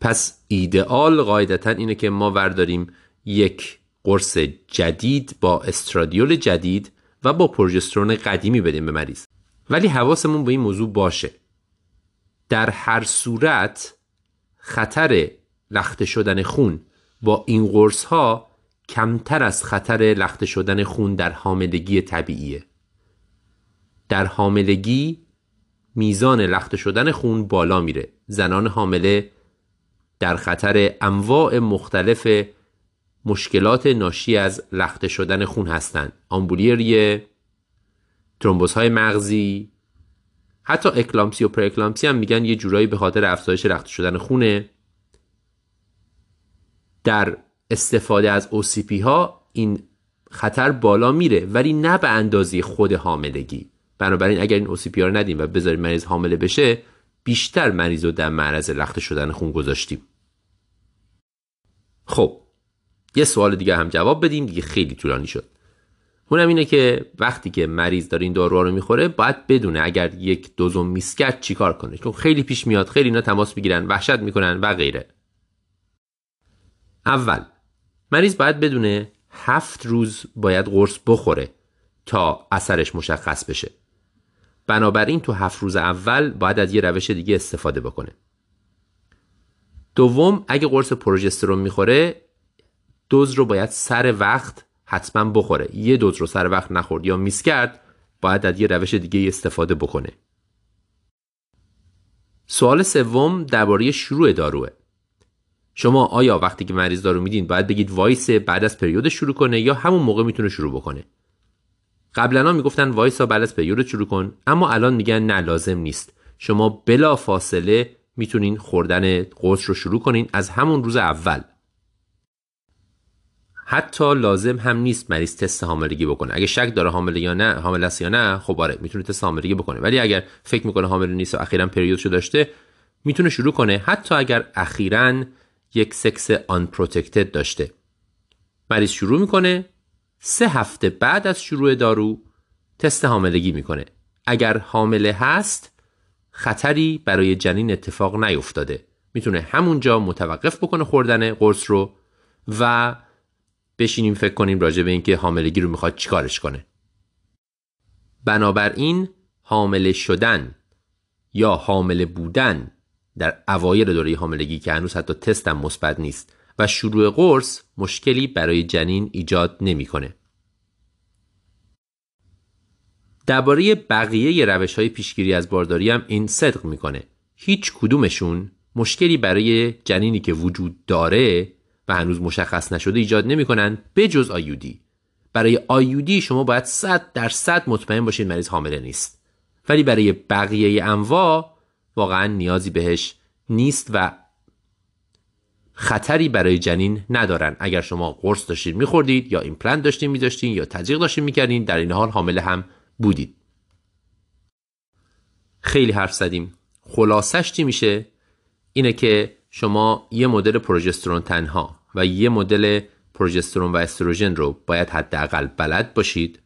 پس ایدئال قاعدتا اینه که ما ورداریم یک قرص جدید با استرادیول جدید و با پروژسترون قدیمی بدیم به مریض. ولی حواسمون به این موضوع باشه. در هر صورت خطر لخته شدن خون با این قرص ها کمتر از خطر لخته شدن خون در حاملگی طبیعیه. در حاملگی میزان لخته شدن خون بالا میره. زنان حامله در خطر انواع مختلف مشکلات ناشی از لخته شدن خون هستند. آمبولی ریه های مغزی حتی اکلامسی و پرکلامسی هم میگن یه جورایی به خاطر افزایش لخته شدن خونه. در استفاده از OCP ها این خطر بالا میره ولی نه به اندازه خود حاملگی. بنابراین اگر این OCP ها رو ندیم و بذاریم مریض حامله بشه بیشتر مریض رو در معرض لخته شدن خون گذاشتیم. خب یه سوال دیگه هم جواب بدیم دیگه خیلی طولانی شد. اونم اینه که وقتی که مریض داره این داروها رو می‌خوره باید بدونه اگر یک دوزم میس کرد چیکار کنه. چون خیلی پیش میاد خیلی اینا تماس می‌گیرن وحشت می‌کنن و غیره. اول مریض باید بدونه هفت روز باید قرص بخوره تا اثرش مشخص بشه. بنابراین تو هفت روز اول باید از یه روش دیگه استفاده بکنه. دوم اگه قرص پروژسترون می‌خوره دوز رو باید سر وقت حتما بخوره. یه دوز رو سر وقت نخورد یا miss کرد باید از یه روش دیگه استفاده بکنه. سوال سوم درباره شروع داروه. شما آیا وقتی که مریض دارو میدین باید بگید وایسه بعد از پریود شروع کنه یا همون موقع می‌تونه شروع بکنه؟ قبلا می‌گفتن وایسا بعد از پریود شروع کن اما الان میگن نه لازم نیست. شما بلا فاصله می‌تونین خوردن قرص رو شروع کنین از همون روز اول. حتی لازم هم نیست مریض تست حاملگی بکنه. اگه شک داره حامله یا نه حامل است یا نه خب آره می‌تونه تست حاملگی بکنه. ولی اگر فکر می‌کنه حامل نیست و اخیرا پریودشو داشته می‌تونه شروع کنه حتی اگر اخیرا یک سکس آن پروتکتد داشته. مریض شروع می‌کنه سه هفته بعد از شروع دارو تست حاملگی می‌کنه. اگر حامله هست خطری برای جنین اتفاق نیفتاده. می‌تونه همونجا متوقف بکنه خوردن قرص رو و بشینیم فکر کنیم راجع به اینکه حاملگی رو می‌خواد چیکارش کنه بنابراین حامله شدن یا حامله بودن در اوایل دوره حاملگی که هنوز حتی تستم مثبت نیست و شروع قرص مشکلی برای جنین ایجاد نمی‌کنه. درباره بقیه روش های پیشگیری از بارداری هم این صدق می‌کنه. هیچ کدومشون مشکلی برای جنینی که وجود داره و هنوز مشخص نشده ایجاد نمی‌کنن به جز IUD. برای IUD شما باید 100 درصد مطمئن باشید مریض حامله نیست. ولی برای بقیه انواع واقعا نیازی بهش نیست و خطری برای جنین ندارن اگر شما قرص داشتید میخوردید یا ایمپلنت داشتید می‌ذاشتین یا تزریق داشتید می‌کردین در این حال حامله هم بودید خیلی حرف زدیم خلاصش چی میشه اینه که شما یه مدل پروژسترون تنها و یه مدل پروژسترون و استروژن رو باید حداقل بلد باشید.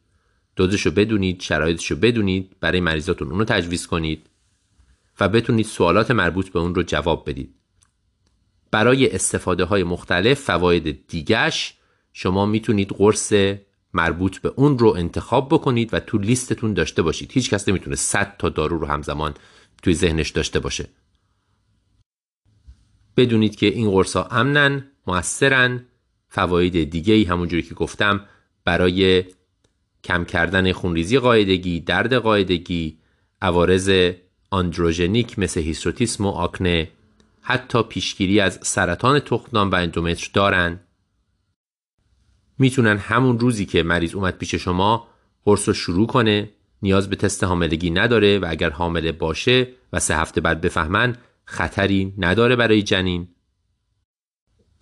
دوزش رو بدونید شرایطش رو بدونید برای مریضاتون اونو تجویز کنید و بتونید سوالات مربوط به اون رو جواب بدید. برای استفاده های مختلف فواید دیگش شما می‌تونید قرص مربوط به اون رو انتخاب بکنید و تو لیستتون داشته باشید. هیچ کس نمی‌تونه 100 تا دارو رو همزمان توی ذهنش داشته باشه. بدونید که این قرص ها امنن موثرن. فواید دیگه ای همونجوری که گفتم برای کم کردن خونریزی قاعدگی درد قاعدگی عوارض آندروژنیک مثل هیستروتیسم و آکنه حتی پیشگیری از سرطان تخمدان و اندومتر دارن. می‌تونن همون روزی که مریض اومد پیش شما قرص رو شروع کنه نیاز به تست حاملگی نداره و اگر حامله باشه و سه هفته بعد بفهمن خطری نداره برای جنین.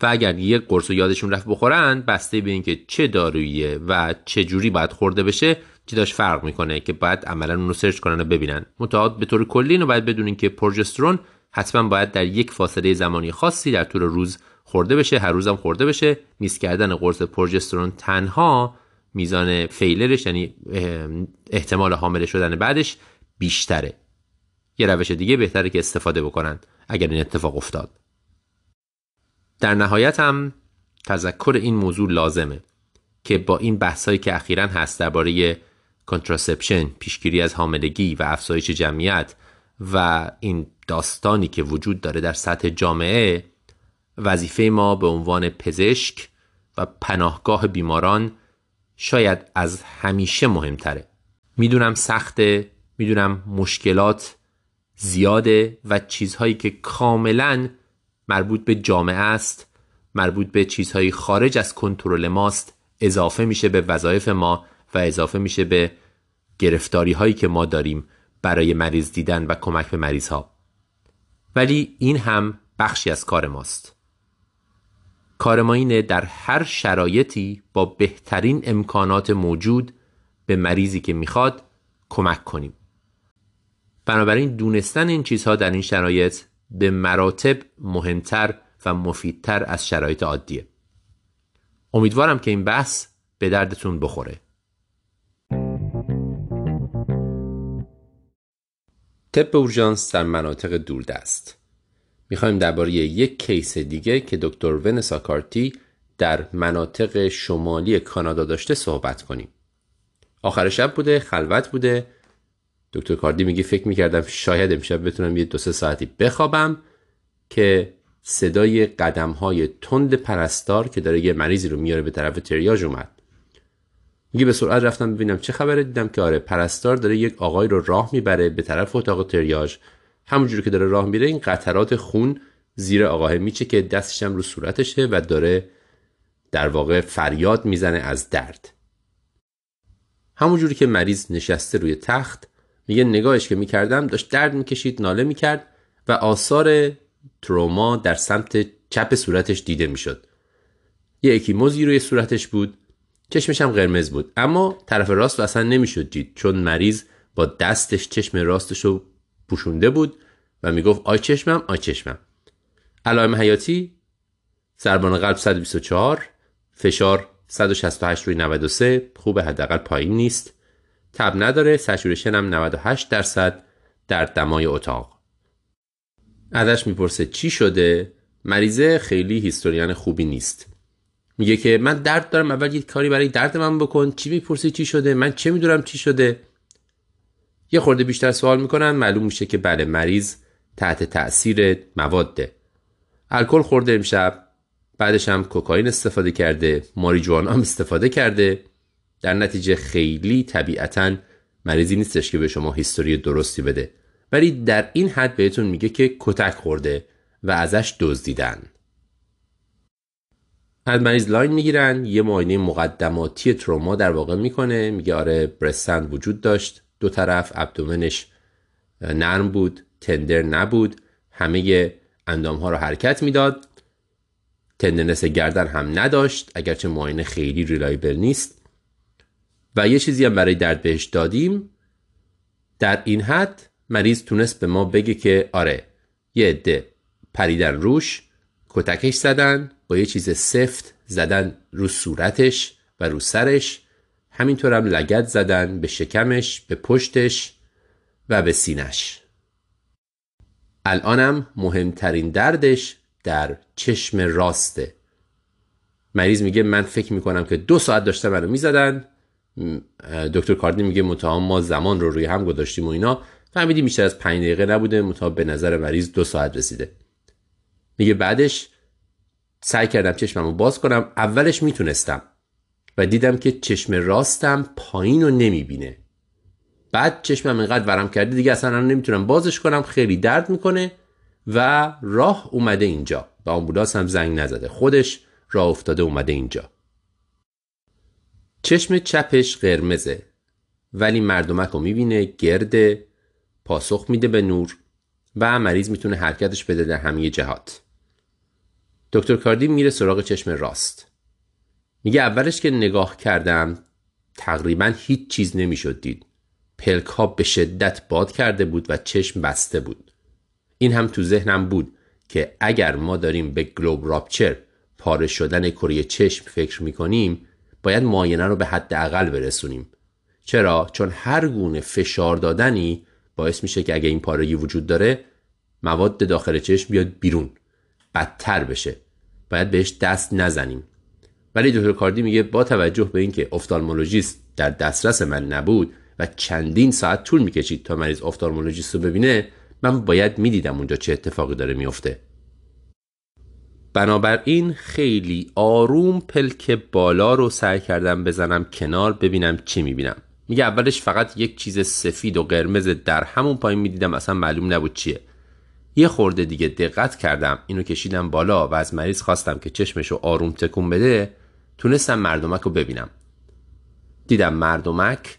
و اگر یک قرص رو یادشون رفت بخورن بسته به اینکه چه داروییه و چه جوری باید خورده بشه داشت فرق می‌کنه که باید عملا اون رو سرچ کنن و ببینن. متعاد به طور کلی اینو باید بدونین که پروژسترون حتما باید در یک فاصله زمانی خاصی در طول روز خورده بشه هر روزم خورده بشه. میز کردن قرص پروژسترون تنها میزان فیلرش یعنی احتمال حامله شدن بعدش بیشتره. یه روش دیگه بهتره که استفاده بکنن اگر این اتفاق افتاد. در نهایت هم تذکر این موضوع لازمه که با این بحثایی که اخیرا هست درباره کنتراسپشن پیشگیری از حاملگی و افزایش جمعیت و این داستانی که وجود داره در سطح جامعه وظیفه ما به عنوان پزشک و پناهگاه بیماران شاید از همیشه مهمتره. می‌دونم سخته می‌دونم مشکلات زیاده و چیزهایی که کاملا مربوط به جامعه است مربوط به چیزهایی خارج از کنترل ماست اضافه میشه به وظایف ما و اضافه میشه به گرفتاری هایی که ما داریم برای مریض دیدن و کمک به مریض ها ولی این هم بخشی از کار ماست. کار ما اینه در هر شرایطی با بهترین امکانات موجود به مریضی که می‌خواد کمک کنیم. بنابراین دونستن این چیزها در این شرایط به مراتب مهمتر و مفیدتر از شرایط عادیه. امیدوارم که این بحث به دردتون بخوره. تپ اورژانس در مناطق دوردست. می‌خوایم درباره یک کیس دیگه که دکتر ونسا کارتی در مناطق شمالی کانادا داشته صحبت کنیم. آخر شب بوده خلوت بوده دکتر کاردی میگه فکر می‌کردم شاید امشب بتونم یه دو سه ساعتی بخوابم که صدای قدم های تند پرستار که داره یه مریضی رو میاره به طرف تریاج اومد. میگه به سرعت رفتم ببینم چه خبره دیدم که آره پرستار داره یک آقای رو راه می‌بره به طرف اتاق تریاج همونجوری که داره راه میره این قطرات خون زیر آقاه میچه که دستش رو صورتشه و داره در واقع فریاد می‌زنه از درد. همونجوری که مریض نشسته روی تخت میگه نگاهش که می‌کردم داشت درد می‌کشید ناله می‌کرد و آثار تروما در سمت چپ صورتش دیده می‌شد. یه اکیموزی روی صورتش بود. چشمش هم قرمز بود. اما طرف راست و اصلا نمی‌شد دید چون مریض با دستش چشم راستش رو پوشونده بود و می‌گفت آی چشمم آی چشمم. علائم حیاتی ضربان قلب 124 فشار 168 روی 93 خوب حداقل پایین نیست. تب نداره سچورشن هم 98 درصد در دمای اتاق. ازش می‌پرسه چی شده؟ مریضه خیلی هیستوریان خوبی نیست. میگه که من درد دارم اول یه کاری برای درد من بکن. چی می‌پرسی؟ چی شده؟ من چه می‌دونم چی شده؟ یه خورده بیشتر سوال می‌کنن. معلوم میشه که بله مریض تحت تاثیر مواده الکل خورده امشب بعدش هم کوکائین استفاده کرده ماریجوانا هم استفاده کرده. در نتیجه خیلی طبیعتا مریضی نیستش که به شما هیستوری درستی بده. ولی در این حد بهتون میگه که کتک خورده و ازش دزدیدن. از مریض لاین می‌گیرن یه معاینه مقدماتی تروما در واقع می‌کنه. میگه آره برستند وجود داشت. دو طرف ابدومنش نرم بود تندر نبود. همه اندام ها رو حرکت می‌داد. تندنس گردن هم نداشت. اگرچه معاینه خیلی ریلایبل نیست. و یه چیزی هم برای درد بهش دادیم. در این حد مریض تونست به ما بگه که آره یه عده پریدن روش کتکش زدن با یه چیز سفت زدن رو صورتش و رو سرش. همینطور هم لگت زدن به شکمش به پشتش و به سینش الانم مهمترین دردش در چشم راسته. مریض میگه من فکر می‌کنم که دو ساعت داشته منو می‌زدن. دکتر کاردی میگه متهم ما زمان رو روی هم گذاشتیم و اینا. فهمیدیم بیشتر از پنج دقیقه نبوده. متهم به نظر مریض دو ساعت رسیده. میگه بعدش سعی کردم چشممو باز کنم. اولش می‌تونستم و دیدم که چشم راستم پایین رو نمی‌بینه. بعد چشمم اینقدر ورم کرده دیگه اصلا نمی‌تونم بازش کنم. خیلی درد می‌کنه و راه اومده اینجا. و آمبولانس هم زنگ نزده. خودش راه افتاده اومده اینجا. چشم چپش قرمزه ولی مردمک رو می‌بینه گرده پاسخ میده به نور و مریض می‌تونه حرکتش بده در همه جهات. دکتر کاردی میره سراغ چشم راست. میگه اولش که نگاه کردم تقریبا هیچ چیز نمی‌شد دید. پلک ها به شدت باد کرده بود و چشم بسته بود. این هم تو ذهنم بود که اگر ما داریم به گلوب راپچر پاره شدن کره چشم فکر می‌کنیم باید معاینه رو به حداقل برسونیم. چرا؟ چون هر گونه فشار دادنی باعث میشه که اگه این پارگی وجود داره مواد داخل چشم بیاد بیرون. بدتر بشه. باید بهش دست نزنیم. ولی دکتر کاردی میگه با توجه به اینکه افتالمولوژیست در دسترس من نبود و چندین ساعت طول می‌کشید تا مریض افتالمولوژیست رو ببینه من باید می‌دیدم اونجا چه اتفاقی داره میفته. بنابراین خیلی آروم پلک بالا رو سعی کردم بزنم کنار ببینم چی می‌بینم. میگه اولش فقط یک چیز سفید و قرمز در همون پایین می‌دیدم اصلا معلوم نبود چیه. یه خورده دیگه دقت کردم اینو کشیدم بالا و از مریض خواستم که چشمشو آروم تکون بده تونستم مردمک رو ببینم. دیدم مردمک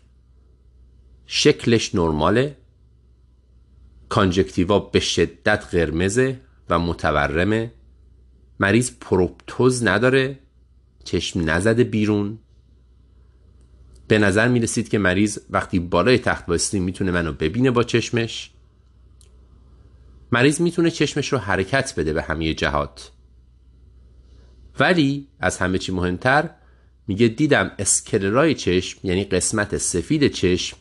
شکلش نرماله کانجکتیوا به شدت قرمزه و متورمه. مریض پروپتوز نداره چشم نزده بیرون. به نظر می رسید که مریض وقتی بالای تخت بایستی می‌تونه منو ببینه با چشمش. مریض می‌تونه چشمش رو حرکت بده به همه جهات. ولی از همه چی مهمتر میگه دیدم اسکلرای چشم یعنی قسمت سفید چشم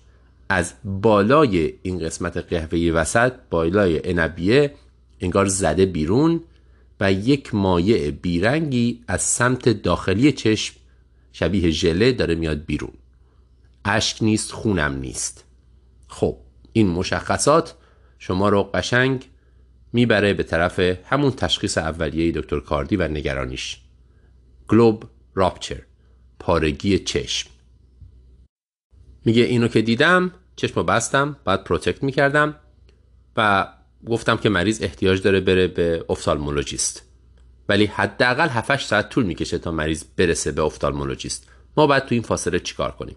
از بالای این قسمت قهوه‌ای وسط بالای انبیه انگار زده بیرون. و یک مایع بیرنگی از سمت داخلی چشم شبیه ژله داره میاد بیرون. اشک نیست خونم نیست. خب این مشخصات شما رو قشنگ می‌بره به طرف همون تشخیص اولیه دکتر کاردی و نگرانیش. globe rupture پارگی چشم. میگه اینو که دیدم چشم بستم باید protect می‌کردم و گفتم که مریض احتیاج داره بره به ophthalmologist. ولی حداقل 7 ساعت طول می‌کشه تا مریض برسه به ophthalmologist. ما باید تو این فاصله چیکار کنیم؟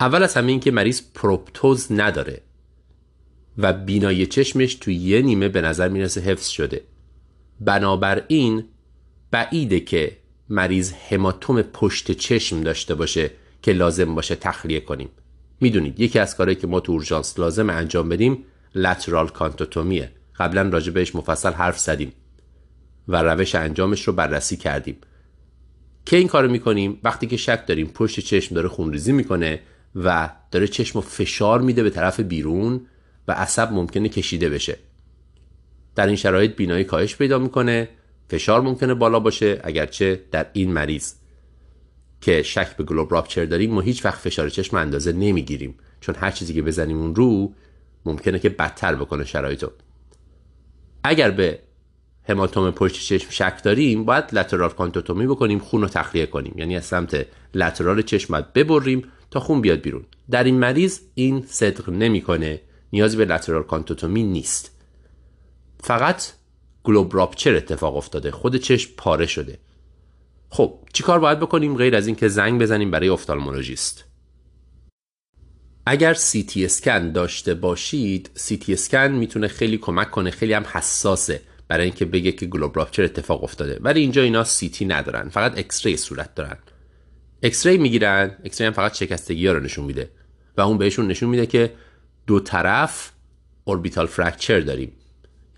اول از همه این که مریض پروپتوز نداره و بینایی چشمش تو یه نیمه به نظر می‌رسه حفظ شده. بنابراین بعیده که مریض هماتوم پشت چشم داشته باشه که لازم باشه تخلیه کنیم. می‌دونید یکی از کارهایی که ما تو اورژانس لازم انجام بدیم لترال کانتوتومیه قبلا راجع بهش مفصل حرف زدیم و روش انجامش رو بررسی کردیم. که این کارو می‌کنیم؟ وقتی که شک داریم پشت چشم داره خونریزی می‌کنه و داره چشم و فشار میده به طرف بیرون و عصب ممکنه کشیده بشه. در این شرایط بینایی کاهش پیدا می‌کنه. فشار ممکنه بالا باشه اگرچه در این مریض. که شک به گلوب راپچر داریم ما هیچ وقت فشار چشم اندازه نمی‌گیریم. چون هر چیزی که بزنیم اون رو ممکنه که بدتر بکنه شرایطو. اگر به هماتوم پشت چشم شک داریم باید لترال کانتوتومی بکنیم خون رو تخلیه کنیم. یعنی از سمت لترال چشم باید ببریم تا خون بیاد بیرون. در این مریض این صدق نمی‌کنه. نیازی به لترال کانتوتومی نیست. فقط گلوب راپچر اتفاق افتاده. خود چشم پاره شده. خب چیکار باید بکنیم غیر از اینکه زنگ بزنیم برای افتالمولوژیست؟ اگر سی تی اسکن داشته باشید سی تی اسکن می‌تونه خیلی کمک کنه خیلی هم حساسه برای اینکه بگه که globe rupture اتفاق افتاده. ولی اینجا اینا CT ندارن فقط X-ray صورت دارن. X-ray می‌گیرن X-ray هم فقط شکستگی ها رو نشون میده. و اون بهشون نشون میده که دو طرف orbital fracture داریم.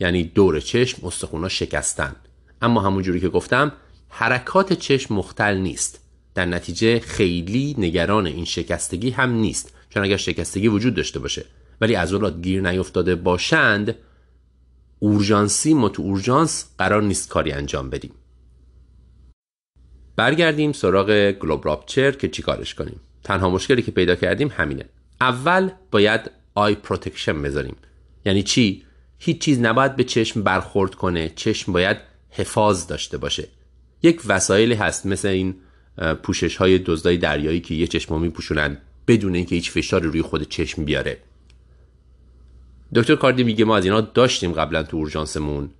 یعنی دور چشم استخونا شکستن. اما همونجوری که گفتم حرکات چشم مختل نیست. در نتیجه خیلی نگران این شکستگی هم نیست. چون اگر شکستگی وجود داشته باشه. ولی عضلات گیر نیفتاده باشند اورژانسی ما تو اورژانس قرار نیست کاری انجام بدیم. برگردیم سراغ globe rupture که چیکارش کنیم؟ تنها مشکلی که پیدا کردیم همینه. اول باید eye protection بذاریم. یعنی چی؟ هیچ چیز نباید به چشم برخورد کنه چشم باید حفاظ داشته باشه. یک وسایلی هست مثل این پوشش های دزدای دریایی که یه چشم میپوشونن. بدون اینکه هیچ فشاری روی خود چشم بیاره. دکتر کاردی میگه ما از اینا داشتیم قبلا تو اورژانسمون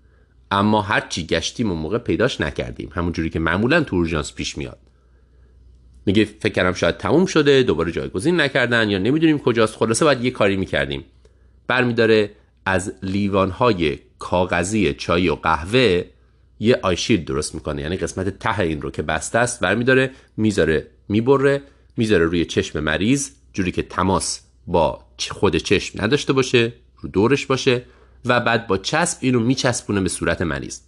اما هرچی گشتیم اون موقع پیداش نکردیم. همونجوری که معمولا تو اورژانس پیش میاد. میگه فکر کردم شاید تموم شده دوباره جایگزین نکردن یا نمی‌دونیم کجاست. خلاصه باید یه کاری می‌کردیم. برمیداره از لیوان های کاغذی چای و قهوه یه آیشیلد درست می‌کنه. یعنی قسمت ته این رو که بسته است برمیداره می‌ذاره می‌بره. می‌ذاره روی چشم مریض جوری که تماس با خود چشم نداشته باشه رو دورش باشه و بعد با چسب اینو میچسبونه به صورت مریض.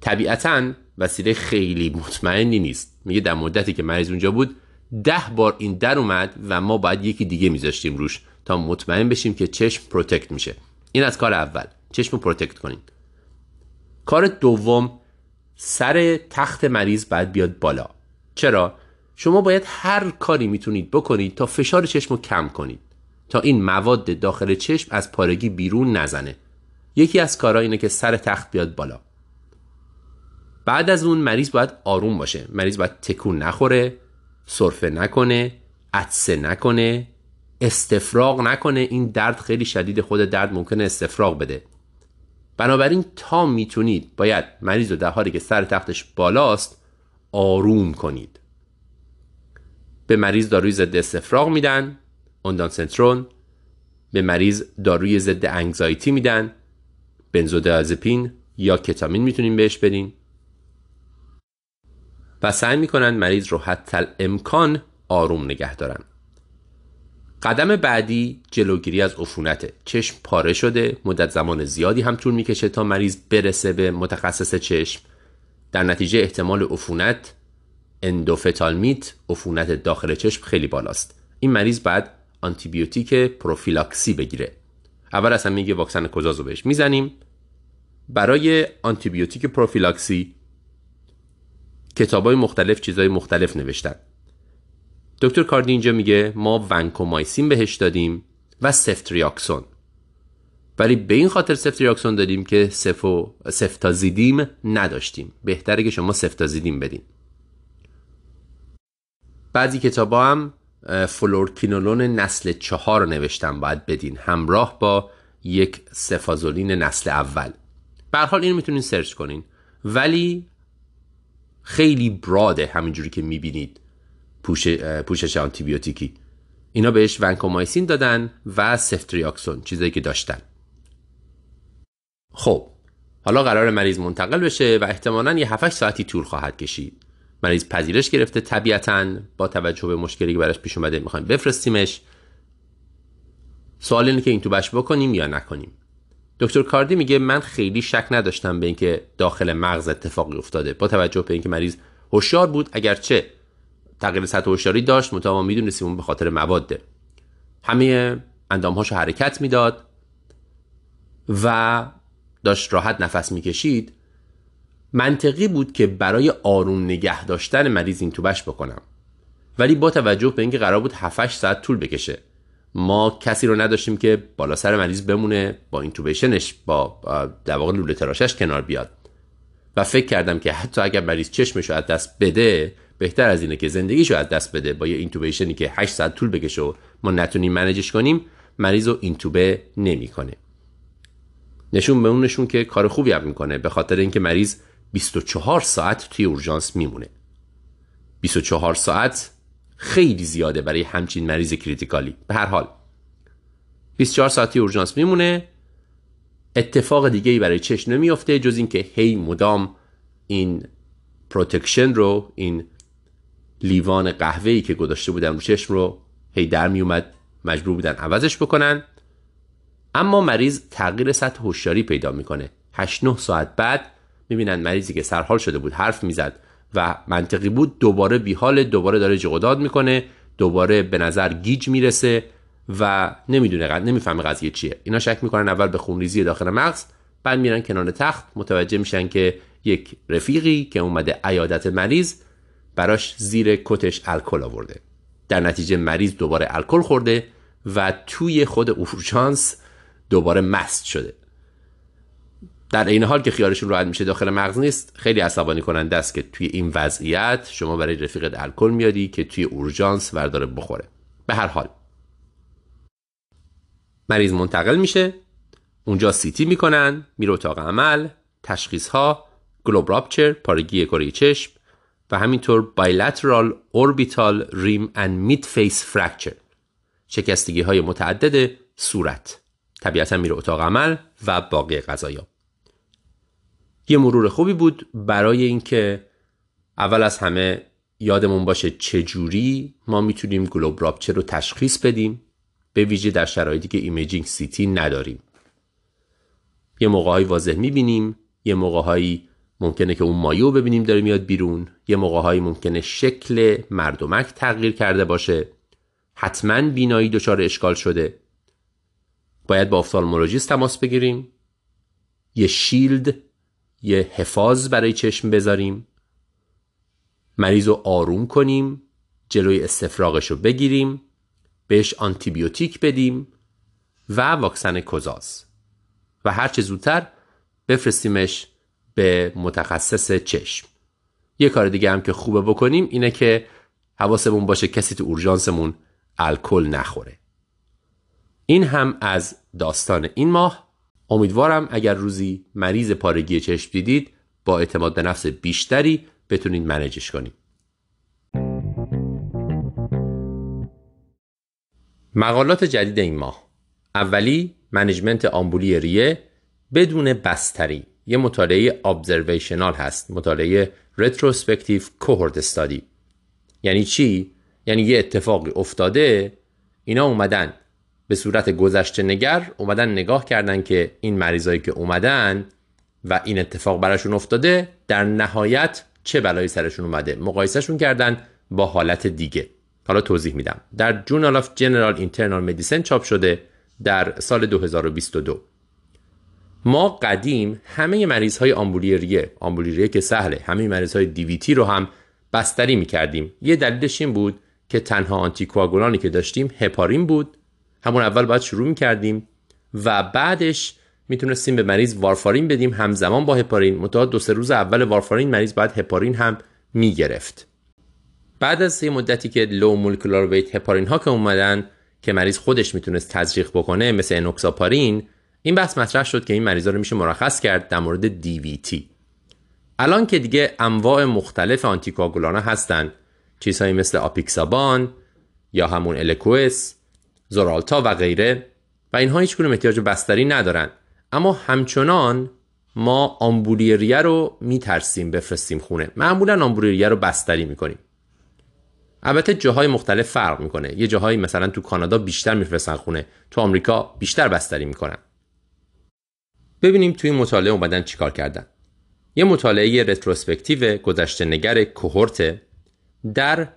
طبیعتا وسیله خیلی مطمئنی نیست. میگه در مدتی که مریض اونجا بود ده بار این در اومد و ما باید یکی دیگه میذاشتیم روش تا مطمئن بشیم که چشم protect میشه. این از کار اول. چشم رو protect کنیم. کار دوم سر تخت مریض باید بیاد بالا. چرا؟ شما باید هر کاری می‌تونید بکنید تا فشار چشم رو کم کنید. تا این مواد داخل چشم از پارگی بیرون نزنه. یکی از کارها اینه که سر تخت بیاد بالا. بعد از اون مریض باید آروم باشه. مریض باید تکون نخوره سرفه نکنه عطسه نکنه استفراغ نکنه. این درد خیلی شدید خود درد ممکنه استفراغ بده. بنابراین تا می‌تونید باید مریض رو در حالی که سر تختش بالاست آروم کنید. به مریض داروی ضد استفراغ میدن. سنترون به مریض داروی ضد انگزایتی میدن. بنزودازپین یا کتامین می‌تونین بهش بدین. و سعی می‌کنن مریض رو حتی امکان آروم نگه دارن. قدم بعدی جلوگیری از عفونته چشم پاره شده. مدت زمان زیادی هم طول می‌کشه تا مریض برسه به متخصص چشم. در نتیجه احتمال عفونت اندوفتالمیت عفونت داخل چشم خیلی بالاست. این مریض باید آنتیبیوتیک پروفیلاکسی بگیره. اول اصلا میگه واکسن کزازو بهش می‌زنیم. برای آنتیبیوتیک پروفیلاکسی کتابای مختلف چیزای مختلف نوشتن. دکتر کاردی اینجا میگه ما ونکومایسین بهش دادیم و سفتریاکسون. ولی به این خاطر سفتریاکسون دادیم که سفو سفتازیدیم نداشتیم. بهتره که شما سفتازیدیم بدین. بعضی کتاب هم فلوروکینولون نسل چهار نوشتن باید بدین. همراه با یک سفازولین نسل اول. حال اینو می‌تونین سرچ کنین. ولی خیلی broadه همینجوری که می‌بینید پوشش آنتیبیوتیکی. اینا بهش ونکومایسین دادن و سفتریاکسون چیزایی که داشتن. خب حالا قرار مریض منتقل بشه و احتمالا یه 7 ساعتی طول خواهد کشید. مریض پذیرش گرفته طبیعتا با توجه به مشکلی که براش پیش اومده می‌خوایم بفرستیمش. سوال اینه که این تو بش بکنیم یا نکنیم؟ دکتر کاردی میگه من خیلی شک نداشتم به اینکه داخل مغز اتفاقی افتاده. با توجه به اینکه مریض هوشیار بود اگرچه تغییر سطح هوشیاری داشت متأ ما می‌دونستیم اون به خاطر مواده همه اندامهاشو حرکت می‌داد و داشت راحت نفس می‌کشید. منطقی بود که برای آروم نگه داشتن مریض این توبش بکنم. ولی با توجه به اینکه قرار بود 7 ساعت طول بکشه ما کسی رو نداشتیم که بالا سر مریض بمونه با اینتوبیشنش با در واقع لوله تراشش کنار بیاد. و فکر کردم که حتی اگر مریض چشمش از دست بده بهتر از اینه که زندگیشو از دست بده با یه اینتوبیشنی که 8 ساعت طول بکشه و ما نتونیم منیجش کنیم مریض رو اینتوبه نمی‌کنه. نشون به اون نشون که کار خوبی هم می‌کنه به خاطر اینکه مریض 24 ساعت توی اورژانس میمونه. 24 ساعت خیلی زیاده برای همچین مریض کریتیکالی. به هر حال 24 ساعتی اورژانس میمونه. اتفاق دیگه ای برای چشم نمیافته جز اینکه هی مدام این protection رو این لیوان قهوه ای که گذاشته بودن رو چشم رو هی در می اومد مجبور بودن عوضش بکنن. اما مریض تغییر سطح هوشیاری پیدا می‌کنه. 8 9 ساعت بعد می‌بینن مریضی که سرحال شده بود حرف می‌زد و منطقی بود دوباره بیحال دوباره داره جغداد می‌کنه دوباره به نظر گیج می‌رسه و نمی‌دونه نمی‌فهمه قضیه چیه. اینا شک می‌کنن اول به خونریزی داخل مغز بعد میرن کنار تخت متوجه میشن که یک رفیقی که اومده عیادت مریض براش زیر کتش الکل آورده. در نتیجه مریض دوباره الکل خورده و توی خود اورژانس دوباره مست شده. در این حال که خیالشون راحت میشه داخل مغز نیست خیلی عصبانی کننده است که توی این وضعیت شما برای رفیقت الکل میادی که توی اورژانس ورداره بخوره. به هر حال. مریض منتقل میشه اونجا CT می‌کنن میره اتاق عمل تشخیص ها globe rupture پارگی کره چشم و همینطور bilateral orbital rim and midface fracture شکستگی های متعدد صورت. طبیعتا میره اتاق عمل و باقی قضایا یه مرور خوبی بود برای اینکه اول از همه یادمون باشه چجوری ما می‌تونیم globe rupture رو تشخیص بدیم به ویژه در شرایطی که imaging CT نداریم. یه موقعهایی واضح می‌بینیم یه موقعهایی ممکنه که اون مایعو ببینیم داره میاد بیرون یه موقعهایی ممکنه شکل مردمک تغییر کرده باشه. حتما بینایی دچار اشکال شده. باید با ophthalmologist تماس بگیریم. یه شیلد یه حفاظ برای چشم بذاریم. مریض رو آروم کنیم جلوی استفراغش رو بگیریم بهش آنتیبیوتیک بدیم و واکسن کزاز. و هرچه زودتر بفرستیمش به متخصص چشم. یه کار دیگه هم که خوبه بکنیم اینه که حواسمون باشه کسی تو اورژانسمون الکل نخوره. این هم از داستان این ماه. امیدوارم اگر روزی مریض پارگی چشم دیدید با اعتماد به نفس بیشتری بتونید manageش کنید. مقالات جدید این ماه. اولی management آمبولی ریه بدون بستری. یه مطالعه observational هست مطالعه retrospective cohort study یعنی چی؟ یعنی یه اتفاقی افتاده اینا اومدن. به صورت گذشته نگر اومدن نگاه کردن که این مریضایی که اومدن و این اتفاق براشون افتاده در نهایت چه بلایی سرشون اومده؟ مقایسهشون کردن با حالت دیگه. حالا توضیح میدم. در جورنال آف جنرال اینترنال مدیسن چاپ شده در سال 2022 ما قدیم همه مریض های آمبولی ریه آمبولی ریه که سهله همه مریض های دیویتی رو هم بستری می‌کردیم. یه دلیلش این بود که تنها آنتیکواگولانی که داشتیم هپارین بود همون اول باید شروع می‌کردیم و بعدش می‌تونستیم به مریض وارفارین بدیم همزمان با هپارین. متأ دو سه روز اول وارفارین مریض باید هپارین هم می‌گرفت. بعد از یه مدتی که لو مولکولار ویت هپارین ها که اومدن که مریض خودش می‌تونست تزریق بکنه مثل انوکساپارین این بحث مطرح شد که این مریضا رو میشه مرخص کرد در مورد دیویتی الان که دیگه انواع مختلف آنتیکواگولانا هستن چیزهایی مثل آپیکسابان یا همون الکوس زورالتا و غیره و اینها هیچ گونه احتیاج بستری ندارن. اما همچنان ما آمبولیریه رو میترسیم بفرستیم خونه. معمولا آمبولیریه رو بستری می‌کنیم. البته جاهای مختلف فرق می‌کنه. یه جاهایی مثلا تو کانادا بیشتر میفرستن خونه. تو آمریکا بیشتر بستری می‌کنن. ببینیم توی مطالعه اومدن چیکار کردن. یه مطالعه retrospective گذشته نگر cohort در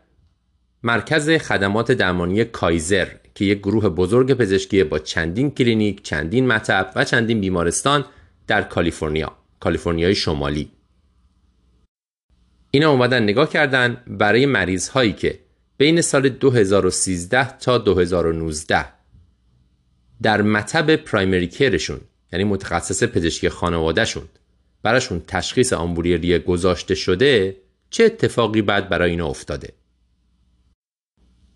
مرکز خدمات درمانی Kaiser که یک گروه بزرگ پزشکی با چندین کلینیک، چندین مطب و چندین بیمارستان در کالیفرنیا، کالیفرنیای شمالی. اینا اومدن نگاه کردن برای مریض هایی که بین سال 2013 تا 2019 در مطب پرایمری کرشون یعنی متخصص پزشکی خانوادهشون براشون تشخیص آمبولی ریه گذاشته شده چه اتفاقی بعد برای اینا افتاده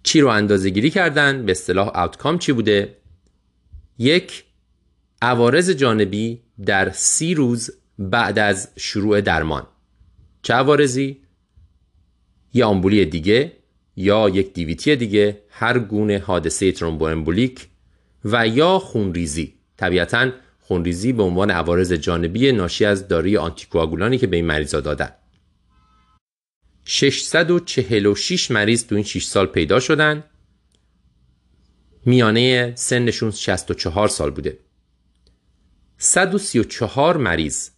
چی رو اندازه گیری کردن به اصطلاح آوتکام چی بوده؟ یک عوارض جانبی در سی روز بعد از شروع درمان. چه عوارضی؟ یا آمبولی دیگه یا یک دیویتی دیگه هر گونه حادثه ترومبوامبولیک و یا خونریزی. طبیعتا خونریزی به عنوان عوارض جانبی ناشی از داروی آنتیکواگولانی که به این مریضا دادن. 646 مریض تو این 6 سال پیدا شدن. میانه سنشون 64 سال بوده. 134 مریض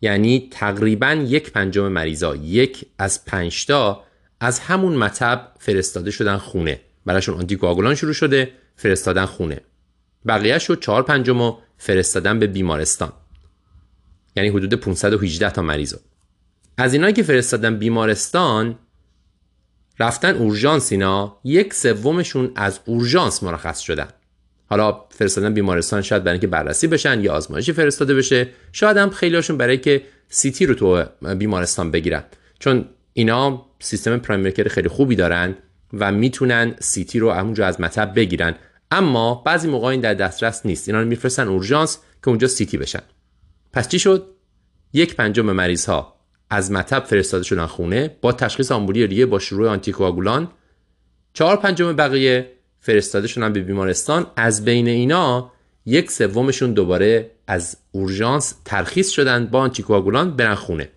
یعنی تقریبا یک پنجم مریضا یک از پنجتا از همون مطب فرستاده شدن خونه. براشون آنتیکواگولان شروع شده فرستادن خونه. بقیه شد چهار پنجم فرستادن به بیمارستان. یعنی حدود 518 تا مریض از اینایی که فرستادن بیمارستان رفتن اورژانس اینا یک سومشون از اورژانس مرخص شدن. حالا فرستادن بیمارستان شاید برای اینکه بررسی بشن یا آزمایشی فرستاده بشه شاید هم خیلیشون برای که CT رو تو بیمارستان بگیرن. چون اینا سیستم primary خیلی خوبی دارن و می‌تونن CT رو همونجا از مطب بگیرن. اما بعضی موقع این در دسترس نیست. اینا رو میفرستن اورژانس که اونجا CT بشن. پس چی شد؟ یک پنجم مریض ها از مطب فرستاده شدن خونه با تشخیص آمبولی ریه با شروع آنتیکواگولان چهار پنجم بقیه فرستاده شدن به بیمارستان. از بین اینا یک سومشون دوباره از اورژانس ترخیص شدن با آنتیکواگولان برن خونه.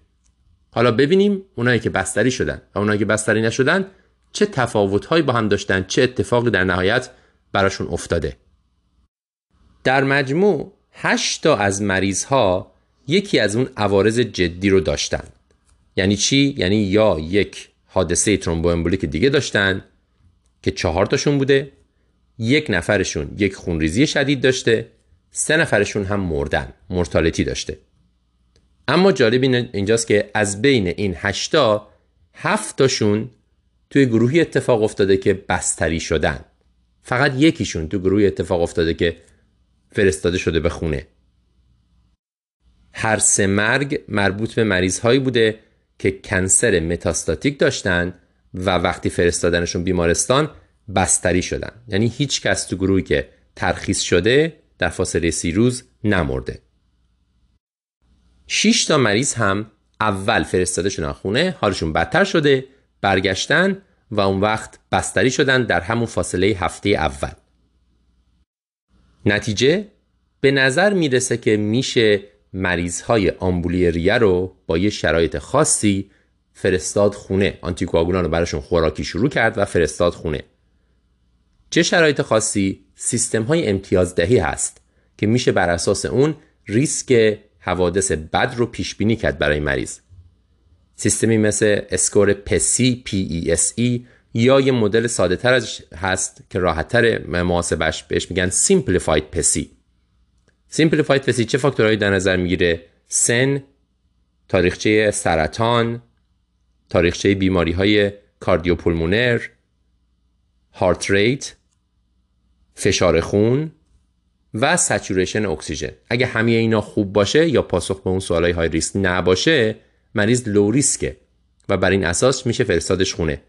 حالا ببینیم اونایی که بستری شدن و اونایی که بستری نشدن چه تفاوتهایی با هم داشتن چه اتفاقی در نهایت براشون افتاده. در مجموع 8 تا از مریض ها یکی از اون عوارض جدی رو داشتن. یعنی چی؟ یعنی یا یک حادثه ترومبوامبولیک دیگه داشتن که چهار تاشون بوده یک نفرشون یک خونریزی شدید داشته سه نفرشون هم مردن مرتالتی داشته. اما جالب اینجاست که از بین این هشتا هفتاشون توی گروهی اتفاق افتاده که بستری شدن. فقط یکیشون تو گروه اتفاق افتاده که فرستاده شده به خونه. هر سه مرگ مربوط به مریض هایی بوده که کنسر متاستاتیک داشتن و وقتی فرستادنشون بیمارستان بستری شدن. یعنی هیچ کس تو گروهی که ترخیص شده در فاصله سی روز نمرده. 6 تا مریض هم اول فرستاده شدن خونه حالشون بدتر شده برگشتن و اون وقت بستری شدن در همون فاصله هفته اول. نتیجه؟ به نظر می‌رسه که میشه مریض های آمبولی ریه رو با یه شرایط خاصی فرستاد خونه. آنتیکواگولان رو براشون خوراکی شروع کرد و فرستاد خونه. چه شرایط خاصی؟ سیستم های امتیازدهی هست که میشه بر اساس اون ریسک حوادث بد رو پیش بینی کرد برای مریض. سیستمی مثل اسکور پسی PESE یا یه مدل ساده تر هست که راحت تر محاسبش بهش میگن Simplified پسی. Simplified PESI چه فاکتورهایی در نظر می‌گیره؟ سن تاریخچه سرطان تاریخچه بیماری های کاردیوپولمونر heart rate فشار خون و saturation اکسیژن اگه همه اینا خوب باشه یا پاسخ به اون سوالای های ریسک نباشه مریض low riskه و بر این اساس میشه فرستادش خونه.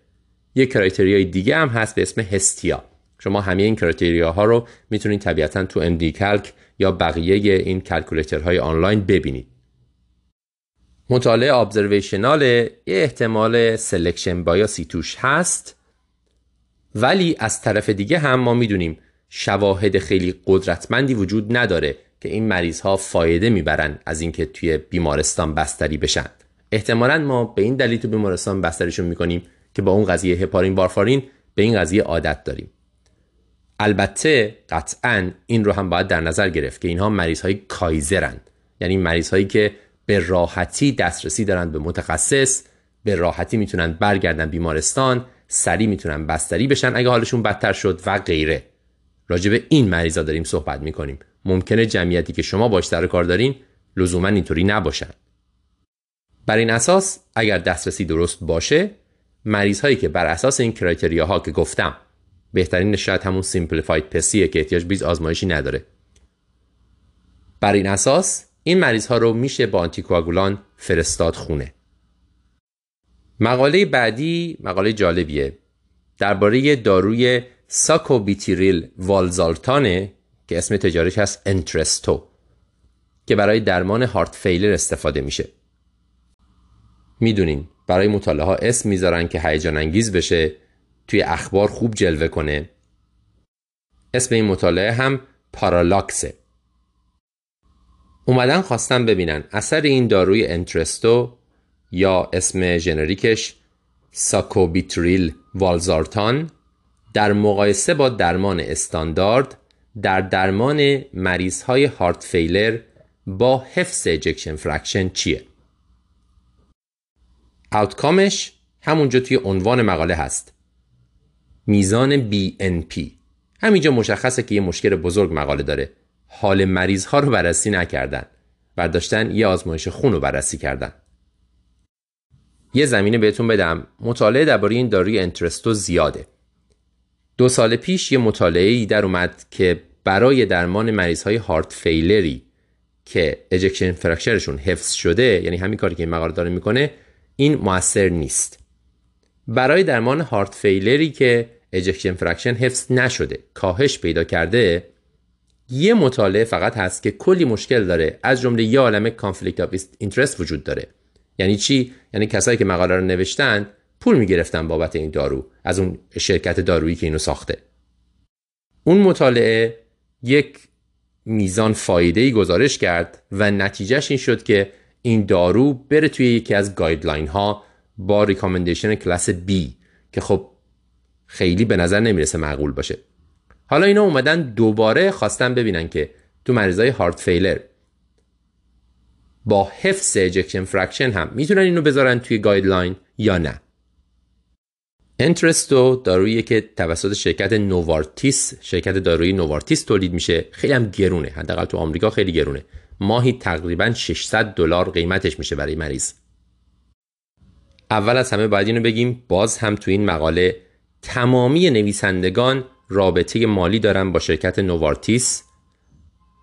یک criteriaی دیگه هم هست به اسم Hestia. شما همه این criteria ها رو می‌تونید طبیعتا تو MDCalc یا بقیه این های آنلاین ببینید. مطالعه observational یه احتمال selection bias ی توش هست ولی از طرف دیگه هم ما می‌دونیم شواهد خیلی قدرتمندی وجود نداره که این مریض ها فایده می‌برن از اینکه توی بیمارستان بستری بشن. احتمالا ما به این دلیل تو بیمارستان بستریشون می‌کنیم که با اون قضیه هپارین بارفارین به این قضیه عادت داریم. البته قطعا این رو هم باید در نظر گرفت که اینها مریض های کایزرن. یعنی مریض هایی که به راحتی دسترسی دارند به متخصص به راحتی می‌تونن برگردن بیمارستان سریع می‌تونن بستری بشن اگه حالشون بدتر شد و غیره. راجع به این مریضا داریم صحبت می‌کنیم. ممکنه جمعیتی که شما باش سر کار دارین لزوما اینطوری نباشن. بر این اساس اگر دسترسی درست باشه مریض هایی که بر اساس این criteria ها که گفتم بهترین شاید همون simplified PESI ه که احتیاج به آزمایشی نداره. بر این اساس این مریض ها رو میشه با anticoagulant فرستاد خونه. مقاله بعدی مقاله جالبیه. درباره داروی sacubitril valsartan ه که اسم تجاریش هست Entresto که برای درمان هارت فیلر استفاده میشه. می‌دونین برای مطالعه ها اسم می‌ذارن که هیجان انگیز بشه توی اخبار خوب جلوه کنه. اسم این مطالعه هم پارالاکسه اومدن خواستن ببینن اثر این داروی انترستو یا اسم ژنریکش ساکوبیتریل والزارتان در مقایسه با درمان استاندارد در درمان مریض های heart failure با حفظ ejection fraction چیه؟ outcome ش همونجا توی عنوان مقاله هست. میزان BNP همینجا مشخصه که یه مشکل بزرگ مقاله داره. حال مریض ها رو بررسی نکردن. برداشتن یه آزمایش خون رو بررسی کردن. یه زمینه بهتون بدم. مطالعه درباره این داروی Entresto زیاده. دو سال پیش یه مطالعه ای در اومد که برای درمان مریض های heart failure ی که ejection fraction شون حفظ شده یعنی همین کاری که این مقاله داره می‌کنه این موثر نیست. برای درمان heart failure ی که ejection fraction حفظ نشده کاهش پیدا کرده. یه مطالعه فقط هست که کلی مشکل داره. از جمله یه عالمه conflict of interest وجود داره. یعنی چی؟ یعنی کسایی که مقاله رو نوشتن پول می‌گرفتن بابت این دارو از اون شرکت دارویی که اینو ساخته. اون مطالعه یک میزان فایده ای گزارش کرد و نتیجهش این شد که این دارو بره توی یکی از guideline ها با recommendation class B که خب خیلی به نظر نمی‌رسه معقول باشه. حالا اینا اومدن دوباره خواستن ببینن که تو مریضای heart failure با حفظ ejection fraction هم می‌تونن اینو بذارن توی guideline یا نه. Entresto دارویی که توسط شرکت نووارتیس شرکت دارویی نووارتیس تولید میشه خیلی هم گرونه. حداقل تو آمریکا خیلی گرونه. ماهی تقریبا 600 دلار قیمتش میشه برای مریض. اول از همه باید اینو بگیم باز هم تو این مقاله تمامی نویسندگان رابطه مالی دارن با شرکت نووارتیس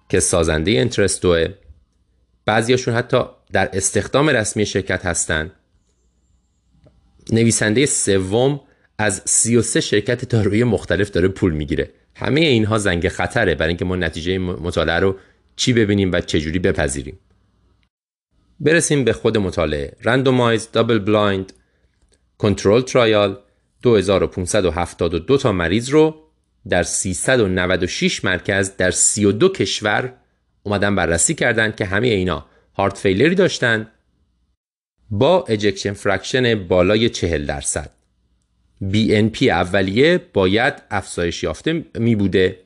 که سازنده Entresto ه. بعضیاشون حتی در استخدام رسمی شرکت هستن. نویسنده سوم از 33 شرکت دارویی مختلف داره پول می‌گیره. همه اینها زنگ خطره برای اینکه ما نتیجه مطالعه رو چی ببینیم و چجوری بپذیریم. برسیم به خود مطالعه. randomized double blind control trial 2572 تا مریض رو در 396 مرکز در 32 کشور اومدن بررسی کردن که همه اینا heart failure ی داشتن با ejection fraction بالای 40 درصد. BNP اولیه باید افزایش یافته می بوده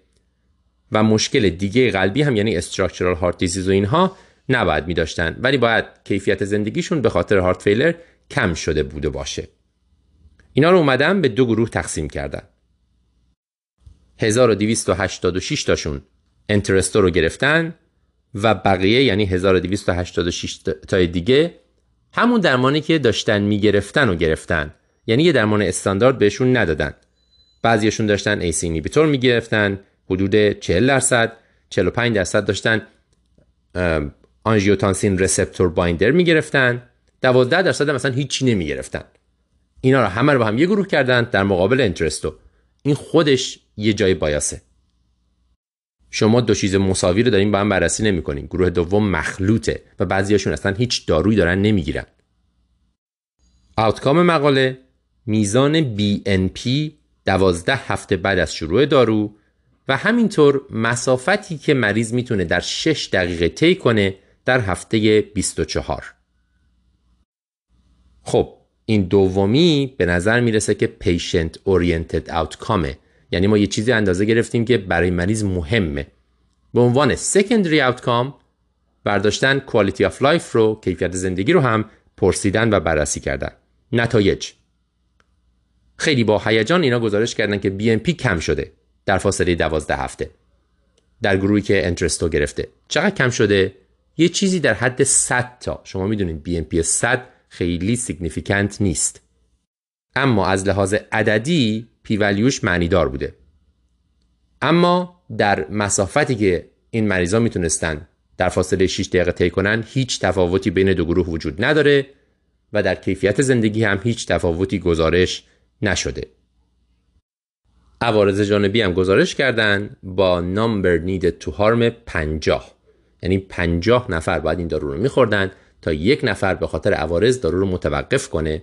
و مشکل دیگه قلبی هم یعنی structural heart disease و اینها نباید می داشتن. ولی باید کیفیت زندگیشون به خاطر heart failure کم شده بوده باشه. اینا رو اومدن به دو گروه تقسیم کردن. 1286 تاشون Entresto رو گرفتن و بقیه یعنی 1286 تای دیگه همون درمانی که داشتن می‌گرفتن و گرفتن. یعنی یه درمان استاندارد بهشون ندادن. بعضیشون داشتن ACE inhibitor می‌گرفتن حدود 40 درصد 45 درصد داشتن angiotensin receptor binder می‌گرفتن. 12 درصد مثلا هیچی نمی‌گرفتن. اینا رو همه رو با هم یه گروه کردن در مقابل انترستو. این خودش یه جای بایاسه. شما دو چیز مساوی رو دارین با هم بررسی نمی‌کنین. گروه دوم مخلوطه و بعضیاشون اصلا هیچ دارویی دارن نمی‌گیرن. آوتکام مقاله میزان BNP دوازده هفته بعد از شروع دارو و همینطور مسافتی که مریض می‌تونه در 6 دقیقه طی کنه در هفته 24 خب این دومی به نظر می‌رسه که patient oriented outcome ه یعنی ما یه چیزی اندازه گرفتیم که برای مریض مهمه. به عنوان secondary outcome برداشتن quality of life رو کیفیت زندگی رو هم پرسیدن و بررسی کردن. نتایج. خیلی با هیجان اینا گزارش کردن که BNP کم شده در فاصله 12 هفته. در گروهی که Entresto گرفته. چقدر کم شده؟ یه چیزی در حد 100 تا. شما می‌دونید BNP 100 خیلی significant نیست. اما از لحاظ عددی P value ش معنی دار بوده. اما در مسافتی که این مریضا می‌تونستن در فاصله 6 دقیقه طی کنن هیچ تفاوتی بین دو گروه وجود نداره و در کیفیت زندگی هم هیچ تفاوتی گزارش نشده. عوارض جانبی هم گزارش کردن با نامبر نید تو هارم 50 یعنی 50 نفر باید این دارو رو میخوردن. تا یک نفر به خاطر عوارض دارو رو متوقف کنه.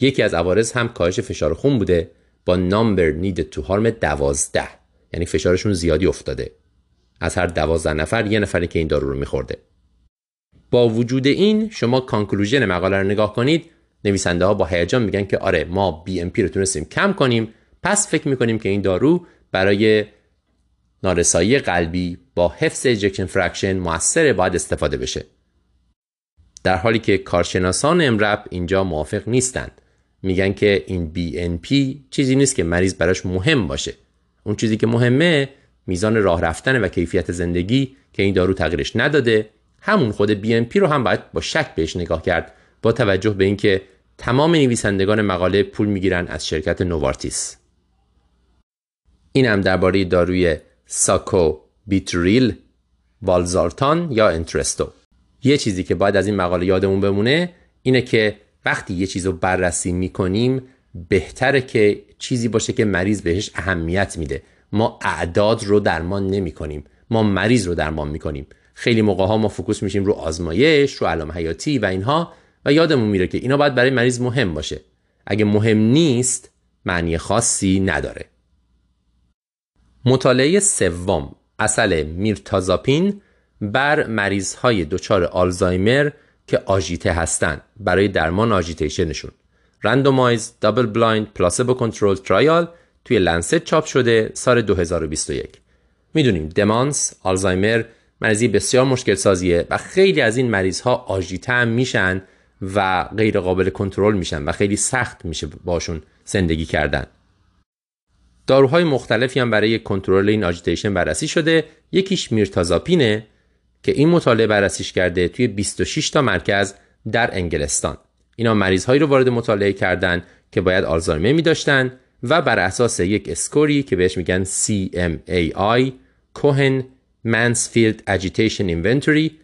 یکی از عوارض هم کاهش فشار خون بوده با نامبر نید تو هارم 12 یعنی فشارشون زیادی افتاده. از هر 12 نفر یه نفری که این دارو رو میخورده. با وجود این شما کانکلوژن مقاله رو نگاه کنید. نویسنده ها با هیجان میگن که آره ما BNP رو تونستیم کم کنیم. پس فکر می‌کنیم که این دارو برای نارسایی قلبی با حفظ ejection fraction موثر باید استفاده بشه. در حالی که کارشناسان EM:RAP اینجا موافق نیستند. میگن که این BNP چیزی نیست که مریض براش مهم باشه. اون چیزی که مهمه میزان راه رفتن و کیفیت زندگی که این دارو تغییرش نداده همون خود BNP رو هم باید با شک بهش نگاه کرد با توجه به اینکه تمام نویسندگان مقاله پول می‌گیرن از شرکت نوارتیس. این هم درباره داروی ساکو بیتریل والزارتان یا انترستو. یه چیزی که باید از این مقاله یادمون بمونه اینه که وقتی یه چیز رو بررسی می‌کنیم بهتره که چیزی باشه که مریض بهش اهمیت میده. ما اعداد رو درمان نمی کنیم ما مریض رو درمان می کنیم خیلی موقع ها ما focus میشیم رو آزمایش رو علائم حیاتی و اینها و یادمون میره که اینا باید برای مریض مهم باشه. اگه مهم نیست معنی خاصی نداره. مطالعه سوم اثر میرتازاپین بر مریض های دچار آلزایمر که agitated هستند. برای درمان agitation شون randomized double blind placebo control trial توی لنست چاپ شده سال 2021 می‌دونیم دمانس آلزایمر مریضی بسیار مشکل سازیه و خیلی از این مریض ها آژیته هم میشن و غیر قابل کنترل میشن و خیلی سخت میشه باشون زندگی کردن. داروهای مختلفی هم برای کنترل این آژیتیشن بررسی شده. یکیش میرتازاپینه. که این مطالعه بررسیش کرده توی 26 تا مرکز در انگلستان. اینا مریض هایی رو وارد مطالعه کردن که باید آلزایمر می داشتن و بر اساس یک score ی که بهش میگن CMAI Cohen-Mansfield Agitation Inventory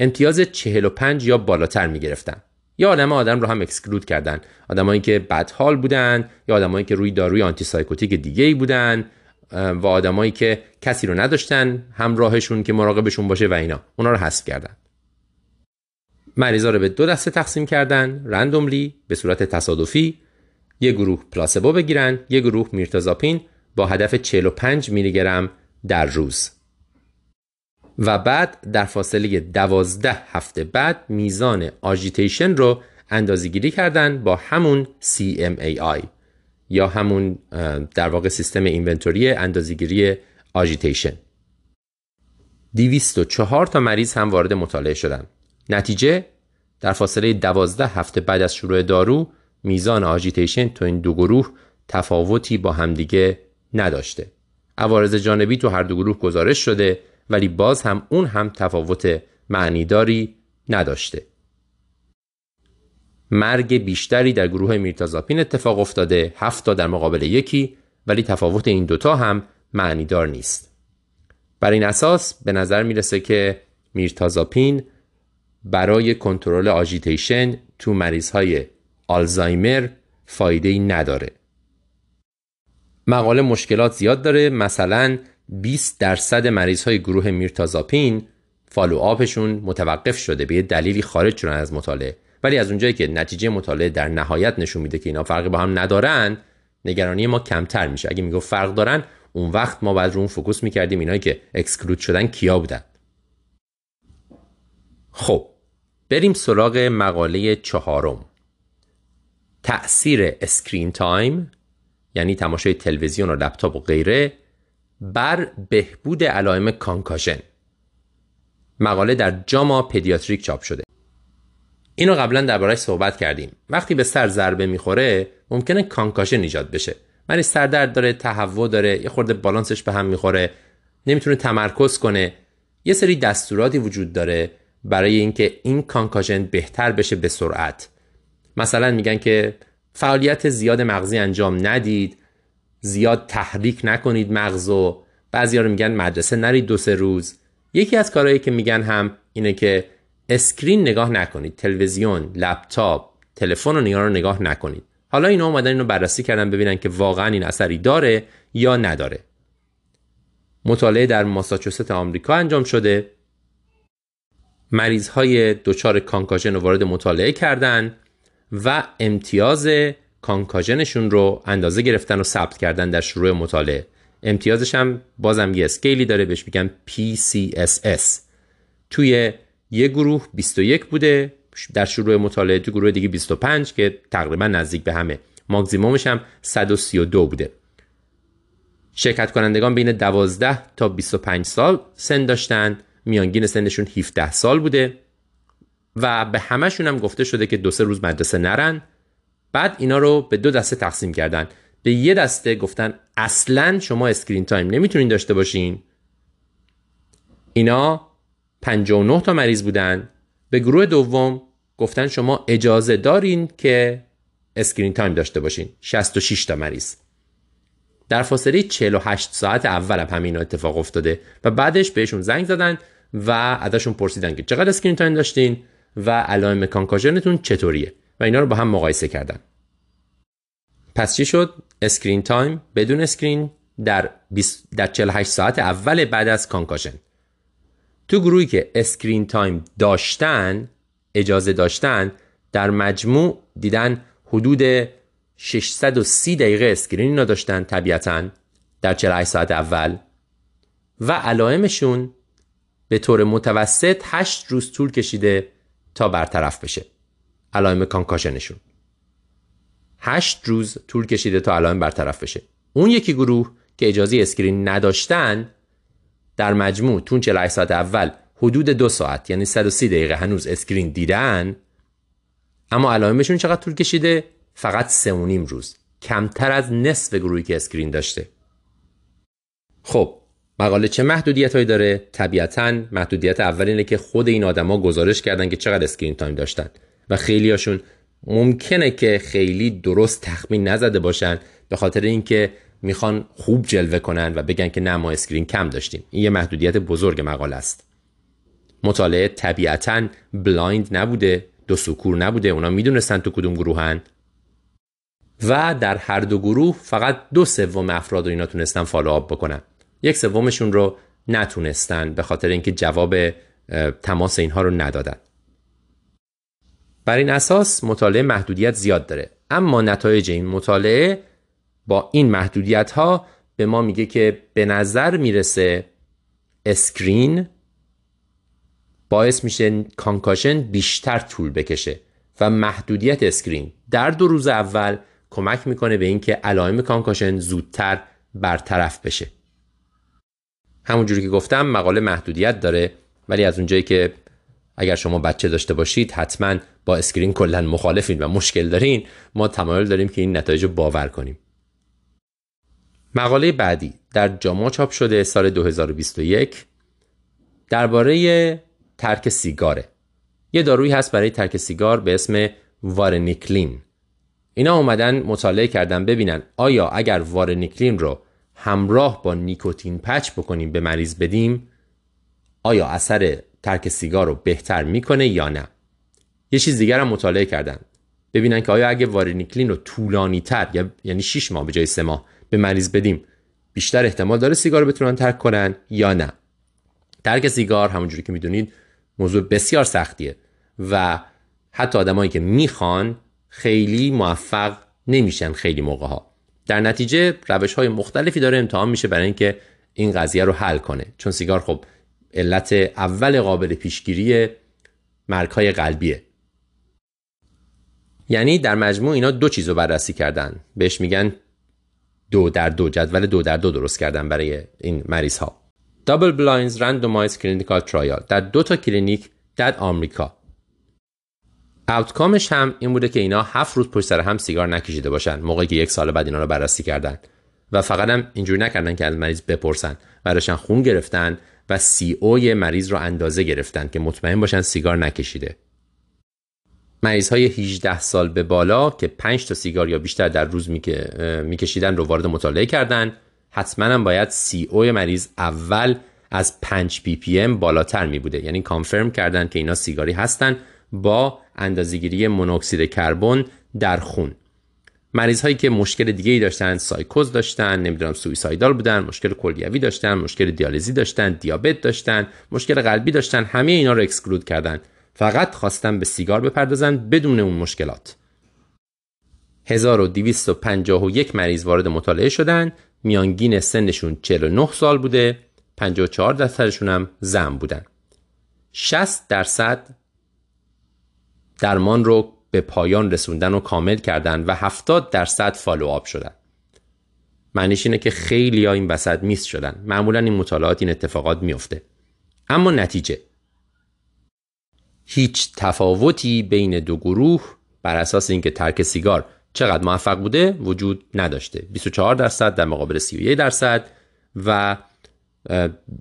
امتیاز 45 یا بالاتر می گرفتن یا آدم آدم رو هم exclude کردن. آدمایی که بدحال بودن یا آدمایی که روی داروی antipsychotic دیگه ای بودن. و آدمایی که کسی رو نداشتن همراهشون که مراقبشون باشه و اینا. اونا رو حذف کردن. مریضا رو به دو دسته تقسیم کردن رندوملی به صورت تصادفی یه گروه پلاسبو بگیرن یه گروه میرتازاپین با هدف 45 میلی گرم در روز. و بعد در فاصله 12 هفته بعد میزان آژیتیشن رو اندازه‌گیری کردن با همون CMAI یا همون در واقع سیستم اینونتوری اندازه‌گیری آژیتیشن. 204 تا مریض هم وارد مطالعه شدن. نتیجه در فاصله 12 هفته بعد از شروع دارو میزان آژیتیشن تو این دو گروه تفاوتی با همدیگه نداشته. عوارض جانبی تو هر دو گروه گزارش شده ولی باز هم اون هم تفاوت معنیداری نداشته. مرگ بیشتری در گروه میرتازاپین اتفاق افتاده هفت تا در مقابل یکی ولی تفاوت این دوتا هم معنیدار نیست. بر این اساس به نظر می‌رسه که میرتازاپین برای کنترل agitation تو مریض های آلزایمر فایده ای نداره. مقاله مشکلات زیاد داره مثلا 20 درصد مریض های گروه میرتازاپین follow-up شون متوقف شده به دلیلی خارج شدن از مطالعه. ولی از اونجایی که نتیجه مطالعه در نهایت نشون میده که اینا فرقی با هم ندارن نگرانی ما کمتر میشه. اگه می‌گفت فرق دارن اون وقت ما باید رو اون focus می‌کردیم اینایی که exclude شدن کیا بودن. خب بریم سراغ مقاله چهارم. تأثیر screen time یعنی تماشای تلویزیون و لپتاپ و غیره بر بهبود علائم concussion مقاله در JAMA Pediatrics چاپ شده. اینو قبلا دربارهش صحبت کردیم. وقتی به سر ضربه می‌خوره ممکنه concussion ایجاد بشه. مریض سردرد داره تهوع داره یه خورده بالانسش به هم می‌خوره نمی‌تونه تمرکز کنه. یه سری دستوراتی وجود داره برای اینکه این concussion بهتر بشه به سرعت. مثلا میگن که فعالیت زیاد مغزی انجام ندید زیاد تحریک نکنید مغزو. بعضیا رو میگن مدرسه نرید دو سه روز. یکی از کارهایی که میگن هم اینه که screen نگاه نکنید تلویزیون لپتاپ تلفن و نگاه رو نگاه نکنید. حالا اینا اومدن اینو بررسی کردن ببینن که واقعا این اثری داره یا نداره. مطالعه در ماساچوست آمریکا انجام شده. مریض های دچار concussion رو وارد مطالعه کردن و امتیاز concussion شون رو اندازه گرفتن و ثبت کردن در شروع مطالعه. امتیازش هم بازم یه اسکیلی داره بهش میگن PCSS توی یه گروه 21 بوده در شروع مطالعه تو گروه دیگه 25 که تقریبا نزدیک به همه. ماکزیمومش هم 132 بوده. شرکت کنندگان بین 12 تا 25 سال سن داشتن. میانگین سنشون 17 سال بوده. و به همشون هم گفته شده که دو سه روز مدرسه نرن. بعد اینا رو به دو دسته تقسیم کردن. به یه دسته گفتن اصلا شما screen time نمی‌تونین داشته باشین. اینا 59 تا مریض بودن. به گروه دوم گفتن شما اجازه دارین که screen time داشته باشین. 66 تا مریض. در فاصله 48 ساعت اول هم همین اتفاق افتاده و بعدش بهشون زنگ زدن و ازشون پرسیدن که چقدر screen time داشتین و علائم concussion تون چطوریه و اینا رو با هم مقایسه کردن. پس چی شد؟ screen time بدون screen در 20 در 48 ساعت اول بعد از concussion. تو گروهی که screen time داشتن اجازه داشتن در مجموع دیدن حدود 630 دقیقه screen را داشتن طبیعتا در 48 ساعت اول. و علائمشون به طور متوسط 8 روز طول کشیده تا برطرف بشه. علائم concussion شون. 8 روز طول کشیده تا علائم برطرف بشه. اون یکی گروه که اجازه screen نداشتن در مجموع تو اون 48 ساعت اول حدود دو ساعت یعنی 130 دقیقه هنوز screen دیدن اما علائمشون چقدر طول کشیده؟ فقط سه و نیم روز. کمتر از نصف گروهی که screen داشته. خب مقاله چه محدودیت هایی داره؟ طبیعتا محدودیت اول اینه که خود این آدما گزارش کردن که چقدر screen time داشتن. و خیلی هاشون ممکنه که خیلی درست تخمین نزده باشن به خاطر اینکه می‌خوان خوب جلوه کنن و بگن که نه ما screen کم داشتیم. این یه محدودیت بزرگ مقاله است. مطالعه طبیعتا blind نبوده دو سو کور نبوده اونا می‌دونستن تو کدوم گروهن. و در هر دو گروه فقط دو سوم افراد رو اینا تونستن follow-up بکنن. یک سومشون رو نتونستن به خاطر اینکه جواب تماس اینها رو ندادن. بر این اساس مطالعه محدودیت زیاد داره. اما نتایج این مطالعه با این محدودیت ها به ما میگه که به نظر می‌رسه screen باعث میشه concussion بیشتر طول بکشه و محدودیت screen در دو روز اول کمک می‌کنه به اینکه علائم concussion زودتر برطرف بشه. همونجوری که گفتم مقاله محدودیت داره ولی از اونجایی که اگر شما بچه داشته باشید حتما با screen کلا مخالفین و مشکل دارین ما تمایل داریم که این نتایج رو باور کنیم. مقاله بعدی در JAMA چاپ شده سال 2021 درباره ترک سیگاره. یه دارویی هست برای ترک سیگار به اسم وارنیکلین. اینا اومدن مطالعه کردن ببینن آیا اگر وارنیکلین رو همراه با نیکوتین پچ بکنیم به مریض بدیم آیا اثر ترک سیگار رو بهتر می‌کنه یا نه؟ یه چیز دیگر هم مطالعه کردن. ببینن که آیا اگه وارنیکلین رو طولانی تر یعنی 6 ماه به جای 3 ماه به مریض بدیم. بیشتر احتمال داره سیگار بتونن ترک کنن یا نه. ترک سیگار همونجوری که می‌دونید موضوع بسیار سختیه و حتی آدمایی که می‌خوان خیلی موفق نمیشن خیلی موقع ها در نتیجه روش های مختلفی داره امتحان میشه برای اینکه این قضیه رو حل کنه. چون سیگار خب علت اول قابل پیشگیری مرگ های قلبیه. یعنی در مجموع اینا دو چیز رو بررسی کردن. بهش میگن دو در دو جدول دو در دو درست کردن برای این مریض ها double blind randomized clinical trial در دو تا کلینیک در آمریکا. outcome ش هم این بوده که اینا هفت روز پشت سر هم سیگار نکشیده باشن موقعی که یک سال بعد اینا رو بررسی کردن. و فقط هم اینجوری نکردن که از مریض بپرسن. ازشون خون گرفتن و CO ی مریض رو اندازه گرفتن که مطمئن باشن سیگار نکشیده. مریض های 18 سال به بالا که 5 تا سیگار یا بیشتر در روز میکشیدن رو وارد مطالعه کردن. حتما هم باید CO مریض اول از 5 ppm بالاتر می بوده یعنی confirm کردن که اینا سیگاری هستن با اندازهگیری مونوکسید کربن در خون. مریض هایی که مشکل دیگه ای داشتن سایکوز داشتن نمی‌دونم suicidal بودن مشکل کلیوی داشتن مشکل دیالیزی داشتن دیابت داشتن مشکل قلبی داشتن همه اینا رو exclude کردن. فقط خواستن به سیگار بپردازن بدون اون مشکلات. 1251 مریض وارد مطالعه شدن. میانگین سنشون 49 سال بوده. 54 درصدشون هم زن بودن. 60 درصد درمان رو به پایان رسوندن و کامل کردن و 70 درصد فالو آب شدن. معنیش اینه که خیلی این وسط میست شدن. معمولا این مطالعات این اتفاقات میفته اما نتیجه. هیچ تفاوتی بین دو گروه بر اساس اینکه ترک سیگار چقدر موفق بوده وجود نداشته. 24 درصد در مقابل 31 درصد و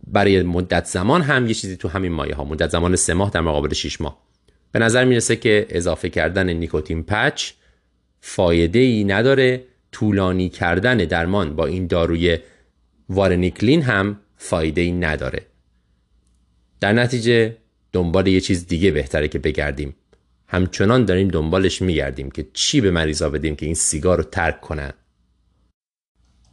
برای مدت زمان هم یه چیزی تو همین مایه ها. مدت زمان سه ماه در مقابل 6 ماه. به نظر می‌رسه که اضافه کردن نیکوتین پچ فایده ای نداره. طولانی کردن درمان با این داروی وارنیکلین هم فایده ای نداره. در نتیجه دنبال یه چیز دیگه بهتره که بگردیم. همچنان داریم دنبالش میگردیم که چی به مریضا بدیم که این سیگار رو ترک کنن.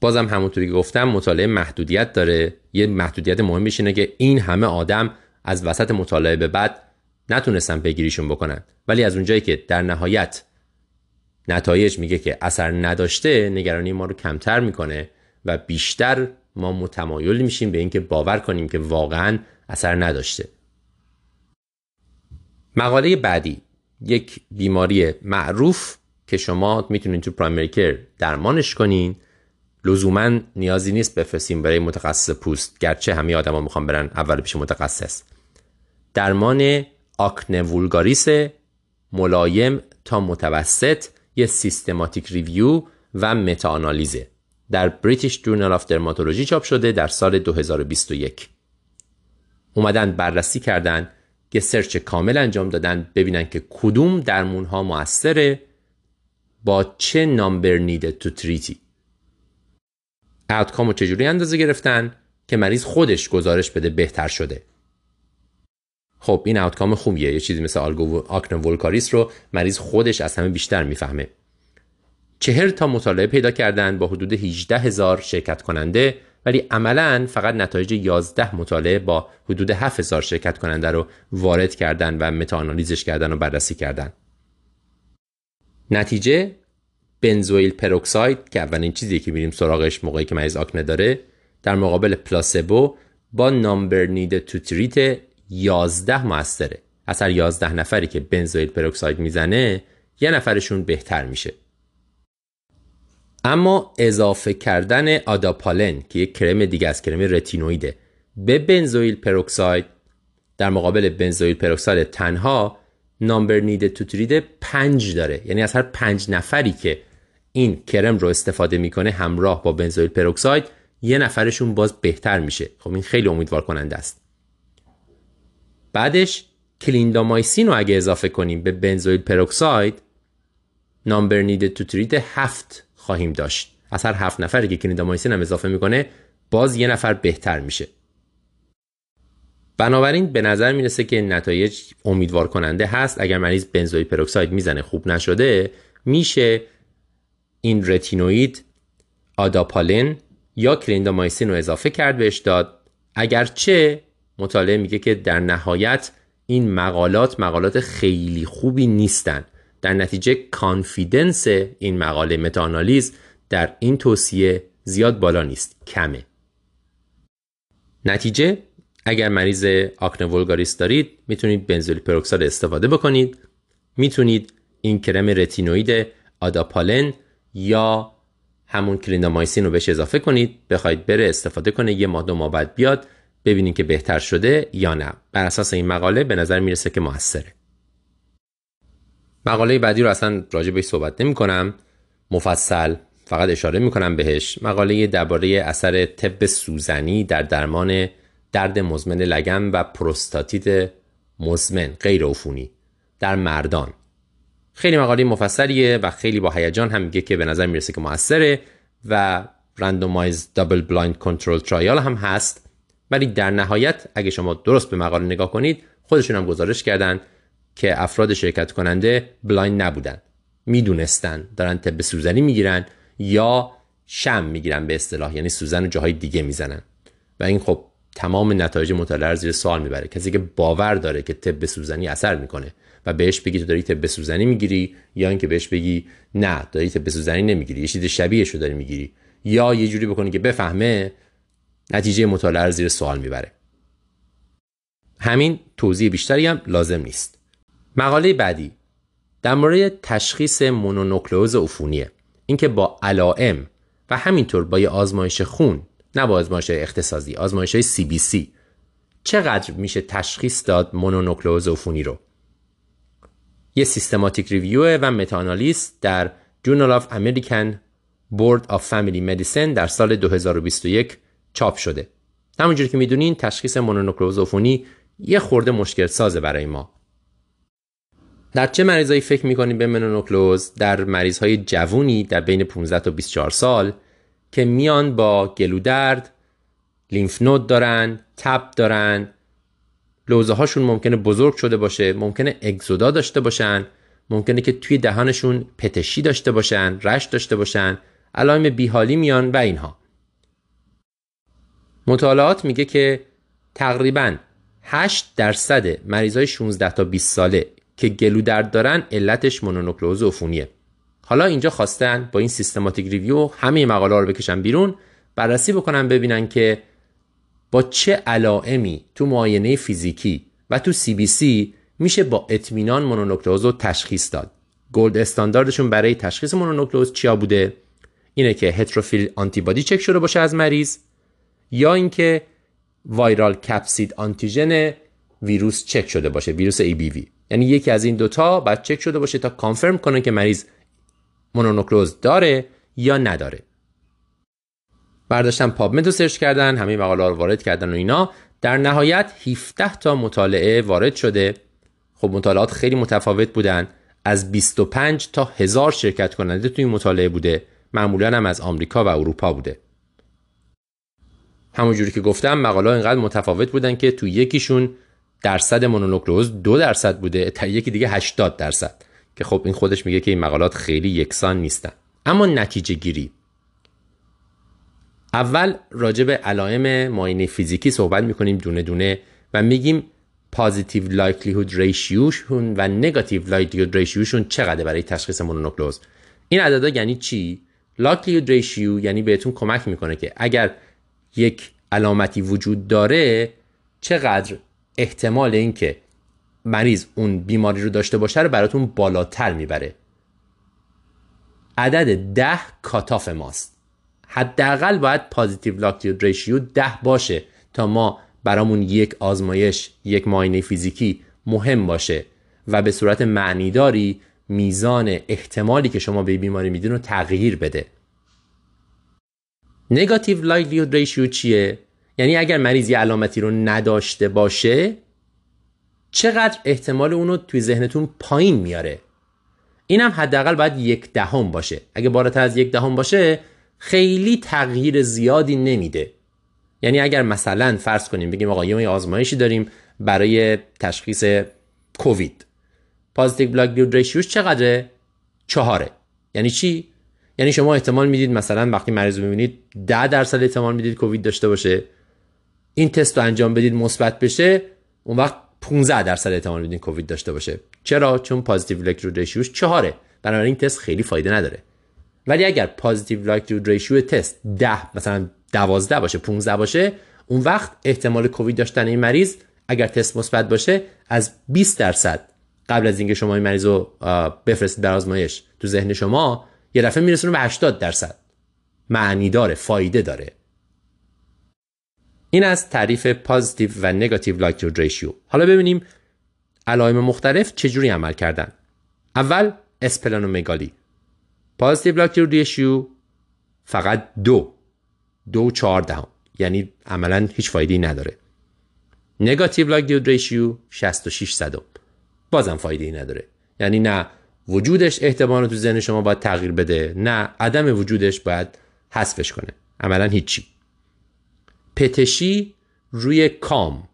بازم همونطوری که گفتم مطالعه محدودیت داره. یه محدودیت مهمش اینه که این همه آدم از وسط مطالعه به بعد نتونستن بگیریشون بکنن. ولی از اونجایی که در نهایت نتایج میگه که اثر نداشته نگرانی ما رو کمتر می‌کنه و بیشتر ما متمایل میشیم به اینکه باور کنیم که واقعا اثر نداشته. مقاله بعدی یک بیماری معروف که شما می‌تونید تو پرایمری کر درمانش کنین. لزوما نیازی نیست بفرستیم برای متخصص پوست گرچه همه آدما می‌خوان برن اول پیش متخصص. درمان آکنه وولگاریس ملایم تا متوسط یه systematic review و متاانالیزه. در British Journal of Dermatology چاپ شده در سال 2021 اومدن بررسی کردن یه سرچ کامل انجام دادن ببینن که کدوم درمون ها موثره با چه number needed to treat ی. outcome رو چجوری اندازه گرفتن که مریض خودش گزارش بده بهتر شده؟ خب این outcome خوبیه. یه چیزی مثل آلگو acne vulgaris رو مریض خودش از همه بیشتر می‌فهمه. چهل تا مطالعه پیدا کردن با حدود 18 هزار شرکت کننده ولی عملا فقط نتایج 11 مطالعه با حدود 7000 شرکت کننده رو وارد کردن و متاانالیزش کردن و بررسی کردن. نتیجه benzoyl peroxide که اولین چیزی که میریم سراغش موقعی که مریض آکنه داره در مقابل placebo با number needed to treat 11 موثره. از هر 11 نفری که benzoyl peroxide می‌زنه یه نفرشون بهتر میشه. اما اضافه کردن آداپالن که یک کرم دیگه از کرم رتینویده به benzoyl peroxide در مقابل benzoyl peroxide تنها number needed to treat 5 داره. یعنی از هر پنج نفری که این کرم رو استفاده می‌کنه همراه با benzoyl peroxide یه نفرشون باز بهتر میشه. خب این خیلی امیدوار کننده است. بعدش کلیندامایسین رو اگه اضافه کنیم به benzoyl peroxide number needed to treat هفت خواهیم داشت. از هر هفت نفری که کلیندامایسین هم اضافه می‌کنه باز یه نفر بهتر میشه. بنابراین به نظر می‌رسه که نتایج امیدوار کننده هست. اگر مریض benzoyl peroxide می‌زنه خوب نشده میشه این رتینوید آداپالن یا کلیندامایسین رو اضافه کرد بهش داد. اگرچه مطالعه میگه که در نهایت این مقالات مقالات خیلی خوبی نیستن. در نتیجه کانفیدنس این مقاله متاانالیز در این توصیه زیاد بالا نیست کمه. نتیجه اگر مریض آکنه ولگاریس دارید می‌تونید بنزول پروکسال استفاده بکنید. می‌تونید این کرم رتینوید آداپالن یا همون کلیندامایسین رو بهش اضافه کنید. بخواید بره استفاده کنه یه ماه دو ماه بعد بیاد ببینید که بهتر شده یا نه. بر اساس این مقاله به نظر می‌رسه که موثره. مقاله بعدی رو اصلا راجع بهش صحبت نمی کنم مفصل فقط اشاره می کنم بهش. مقاله درباره اثر طب سوزنی در درمان درد مزمن لگن و پروستاتیت مزمن غیر عفونی در مردان. خیلی مقاله مفصلیه و خیلی با هیجان هم میگه که به نظر می‌رسه که موثره و randomized double blind control trial هم هست. ولی در نهایت اگه شما درست به مقاله نگاه کنید خودشون هم گزارش کردن. که افراد شرکت کننده blind نبودن. می‌دونستن دارن طب سوزنی می‌گیرن یا sham می‌گیرن به اصطلاح یعنی سوزن و جاهای دیگه می‌زنن. و این خب تمام نتایج مطالعه رو زیر سوال می‌بره. کسی که باور داره که طب سوزنی اثر می‌کنه و بهش بگی تو داری طب سوزنی می‌گیری یا اینکه بهش بگی نه داری طب سوزنی نمی‌گیری یه چیز شبیهش رو داری می‌گیری یا یه جوری بکنی که بفهمه نتیجه مطالعه رو زیر سوال می‌بره. همین توضیح بیشتری هم لازم نیست. مقاله بعدی. در مورد تشخیص مونونوکلوز عفونیه. اینکه با علائم و همینطور با یه آزمایش خون نه با آزمایش اختصاصی آزمایش های سی بی سی چقدر میشه تشخیص داد مونونوکلوز عفونی رو؟ یه systematic review و متاانالیز در Journal of American Board of Family Medicine در سال 2021 چاپ شده. همونجوری که می‌دونین تشخیص مونونوکلوز عفونی یه خورده مشکل سازه برای ما. در چه مریضایی فکر می‌کنید به مونونوکلوز در مریض های جوونی در بین 15 تا 24 سال که میان با گلودرد لیمف نود دارن تب دارن. لوزه هاشون ممکنه بزرگ شده باشه ممکنه اگزودا داشته باشن ممکنه که توی دهانشون پتشی داشته باشن رش داشته باشن علائم بیحالی میان و اینها. مطالعات میگه که تقریبا 8 درصد مریضای 16 تا 20 ساله که گلو درد دارن علتش مونونوکلوز عفونیه. حالا اینجا خواستن با این systematic review همه مقاله رو بکشن بیرون بررسی بکنن ببینن که با چه علائمی تو معاینه فیزیکی و تو CBC میشه با اطمینان مونونوکلوز رو تشخیص داد. gold standard شون برای تشخیص مونونوکلوز چیا بوده؟ اینه که heterophile antibody چک شده باشه از مریض یا اینکه viral capsid antigen ویروس چک شده باشه ویروس EBV یعنی یکی از این دوتا باید چک شده باشه تا confirm کنه که مریض مونونوکلوز داره یا نداره. برداشتن پابمد رو سرچ کردن همه مقاله رو وارد کردن و اینا. در نهایت 17 تا مطالعه وارد شده. خب مطالعات خیلی متفاوت بودن. از 25 تا هزار شرکت کننده توی مطالعه بوده. معمولا هم از آمریکا و اروپا بوده. همونجوری که گفتم مقاله اینقدر متفاوت بودن که تو یکیشون درصد مونونوکلوز دو درصد بوده تا یکی دیگه 80 درصد. که خب این خودش میگه که این مقالات خیلی یکسان نیستن. اما نتیجه گیری. اول راجع به علائم معاینه فیزیکی صحبت می‌کنیم دونه دونه و میگیم پازیتیو لایکلیهود ریشیوشون و نگاتیو لایکلیهود ریشیوشون چقدر برای تشخیص مونونوکلوز این عددا یعنی چی؟ لایکلیهود ریشیو یعنی بهتون کمک می‌کنه که اگر یک علامتی وجود داره چقدر احتمال اینکه مریض اون بیماری رو داشته باشه رو براتون بالاتر می‌بره. عدد ده cutoff ماست. حداقل باید positive likelihood ratio ده باشه تا ما برامون یک آزمایش یک معاینه فیزیکی مهم باشه و به صورت معنیداری میزان احتمالی که شما به بیماری میدین رو تغییر بده. negative likelihood ratio چیه؟ یعنی اگر مریض یه علامتی رو نداشته باشه چقدر احتمال اونو توی ذهنتون پایین میاره؟ اینم حداقل باید یک دهم باشه. اگه بالاتر از یک دهم باشه خیلی تغییر زیادی نمیده. یعنی اگر مثلا فرض کنیم بگیم آقا یه آزمایشی داریم برای تشخیص کووید. پازیتیو بلاک ریشیوش چقدره؟ چهاره. یعنی چی؟ یعنی شما احتمال می‌دید مثلا وقتی مریض رو ببینید 10 درصد احتمال می‌دید کووید داشته باشه. این تست رو انجام بدید مثبت بشه اون وقت 15 درصد احتمال میدین کووید داشته باشه. چرا؟ چون پازیتیو الکترود ریشیوش چهاره. بنابراین این تست خیلی فایده نداره. ولی اگر پازیتیو الکترود ریشیو تست 10 مثلا 12 باشه 15 باشه اون وقت احتمال کووید داشتن این مریض اگر تست مثبت باشه از 20 درصد قبل از اینکه شما این مریض رو بفرستید در آزمایش. تو ذهن شما یه دفعه میرسونه به 80 درصد. معنی داره فایده داره. این از تعریف پازیتیو و نگاتیو لایکلیهود ریشیو حالا ببینیم علائم مختلف چجوری عمل کردن. اول اسپلانومگالی. پازیتیو لاکتور ریشیو فقط دو. دو چهار دهم. یعنی عملا هیچ فایده نداره. negative likelihood ratio 66 صدم. بازم فایده ای نداره. یعنی نه وجودش احتمال تو ذهن شما باید تغییر بده نه عدم وجودش باید حذفش کنه. عملا هیچی. پتشی روی کام.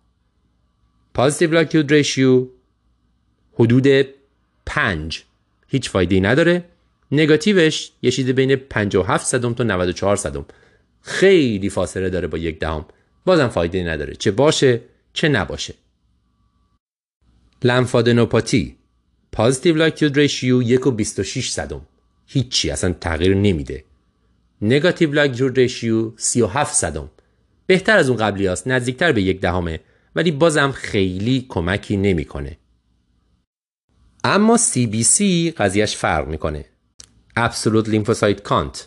positive likelihood ratio حدود 5 هیچ فایده ای نداره. نگاتیوش یه چیزی بین 57 صدم تا 94 صدم. خیلی فاصله داره با یک دهم. بازم فایده نداره. چه باشه چه نباشه. لمفادنوپاتی. پازیتیو لاکتیود ریشیو 1 و 26 صدم. هیچی اصلا تغییر نمیده. نگاتیو لاکتیود ریشیو 37 صدم. بهتر از اون قبلی هست نزدیکتر به یک دهمه. ولی بازم خیلی کمکی نمی‌کنه. اما CBC قضیهش فرق می‌کنه. Absolute Lymphocyte Count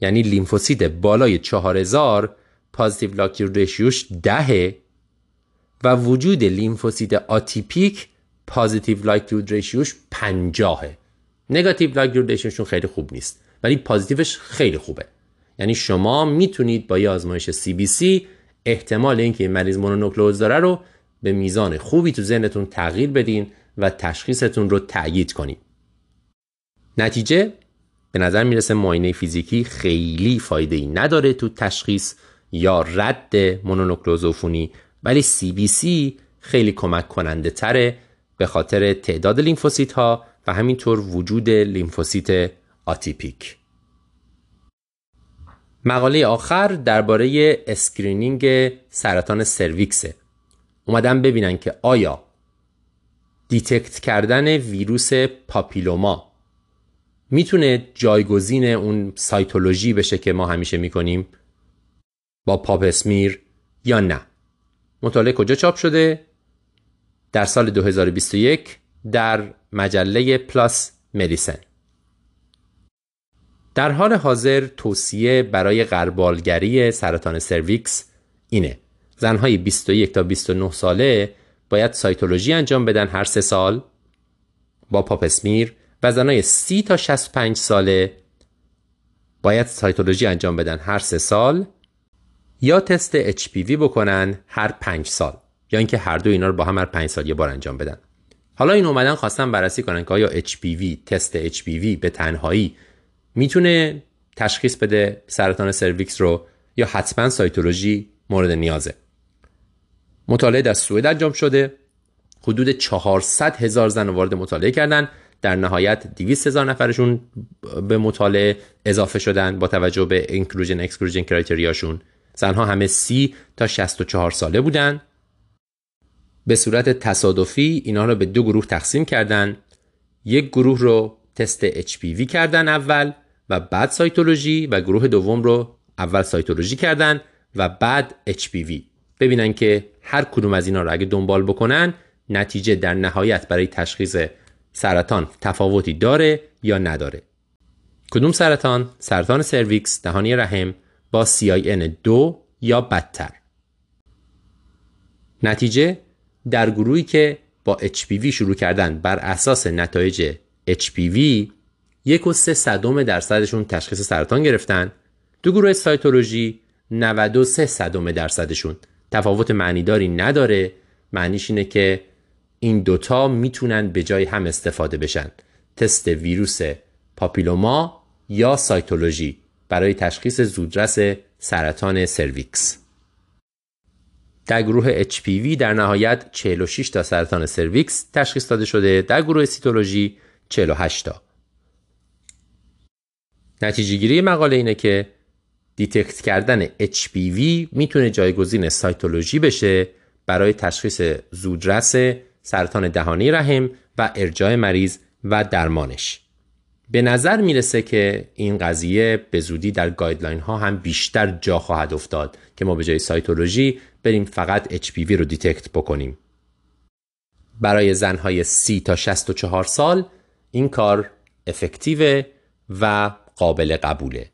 یعنی lymphocyte بالای 4000 positive likelihood ratio ش دهه و وجود lymphocyte آتیپیک positive likelihood ratio ش 50 negative likelihood ratio شون خیلی خوب نیست ولی positive ش خیلی خوبه. یعنی شما می‌تونید با یه آزمایش CBC احتمال اینکه این مریض مونونوکلوز داره رو به میزان خوبی تو ذهنتون تغییر بدین و تشخیصتون رو تأیید کنید نتیجه؟ به نظر می‌رسه معاینه فیزیکی خیلی فایده ای نداره تو تشخیص یا رد مونونوکلوز عفونی ولی CBC خیلی کمک کننده تره به خاطر تعداد لیمفوسیت ها و همینطور وجود لیمفوسیت آتیپیک. مقاله آخر درباره screening سرطان سرویکسه. اومدن ببینن که آیا detect کردن ویروس پاپیلوما می‌تونه جایگزین اون cytology بشه که ما همیشه می‌کنیم؟ با پاپ اسمیر یا نه؟ مطالعه کجا چاپ شده؟ در سال 2021 در مجله PLOS Medicine. در حال حاضر توصیه برای غربالگری سرطان سرویکس اینه. زنهای 21 تا 29 ساله باید سایتولوژی انجام بدن هر سه سال با پاپسمیر و زنهای 30 تا 65 ساله باید سایتولوژی انجام بدن هر سه سال یا تست HPV بکنن هر 5 سال یا اینکه هر دو اینا رو با هم هر 5 سال یه بار انجام بدن. حالا این اومدن خواستن بررسی کنن که آیا HPV تست HPV به تنهایی می‌تونه تشخیص بده سرطان سرویکس رو یا حتما cytology مورد نیازه. مطالعه در سوئد انجام شده. حدود 400 هزار زن وارد مطالعه کردن. در نهایت 200 هزار نفرشون به مطالعه اضافه شدن با توجه به inclusion exclusion criteria شون زنها همه 30 تا 64 ساله بودن. به صورت تصادفی اینا رو به دو گروه تقسیم کردن. یک گروه رو تست HPV کردن اول. و بعد سایتولوژی و گروه دوم رو اول سایتولوژی کردن و بعد HPV ببینن که هر کدوم از اینا رو اگه دنبال بکنن نتیجه در نهایت برای تشخیص سرطان تفاوتی داره یا نداره. کدوم سرطان؟ سرطان سرویکس دهانی رحم با CIN دو یا بدتر؟ نتیجه؟ در گروهی که با HPV شروع کردن بر اساس نتایج HPV یک و سه صدم درصدشون تشخیص سرطان گرفتن. دو گروه سایتولوژی 93 صدم درصدشون. تفاوت معنیداری نداره. معنیش اینه که این دوتا می‌تونن به جای هم استفاده بشن. تست ویروس پاپیلوما یا سایتولوژی برای تشخیص زودرس سرطان سرویکس. در گروه HPV در نهایت 46 تا سرطان سرویکس تشخیص داده شده. در گروه سیتولوژی 48 تا. نتیجه گیری مقاله اینه که detect کردن HPV می‌تونه جایگزین cytology بشه برای تشخیص زودرس سرطان دهانه رحم و ارجاع مریض و درمانش. به نظر می‌رسه که این قضیه به زودی در guideline ها هم بیشتر جا خواهد افتاد که ما به جای cytology بریم فقط HPV رو detect بکنیم. برای زنهای 30 تا 64 سال این کار effective و قابل قبوله.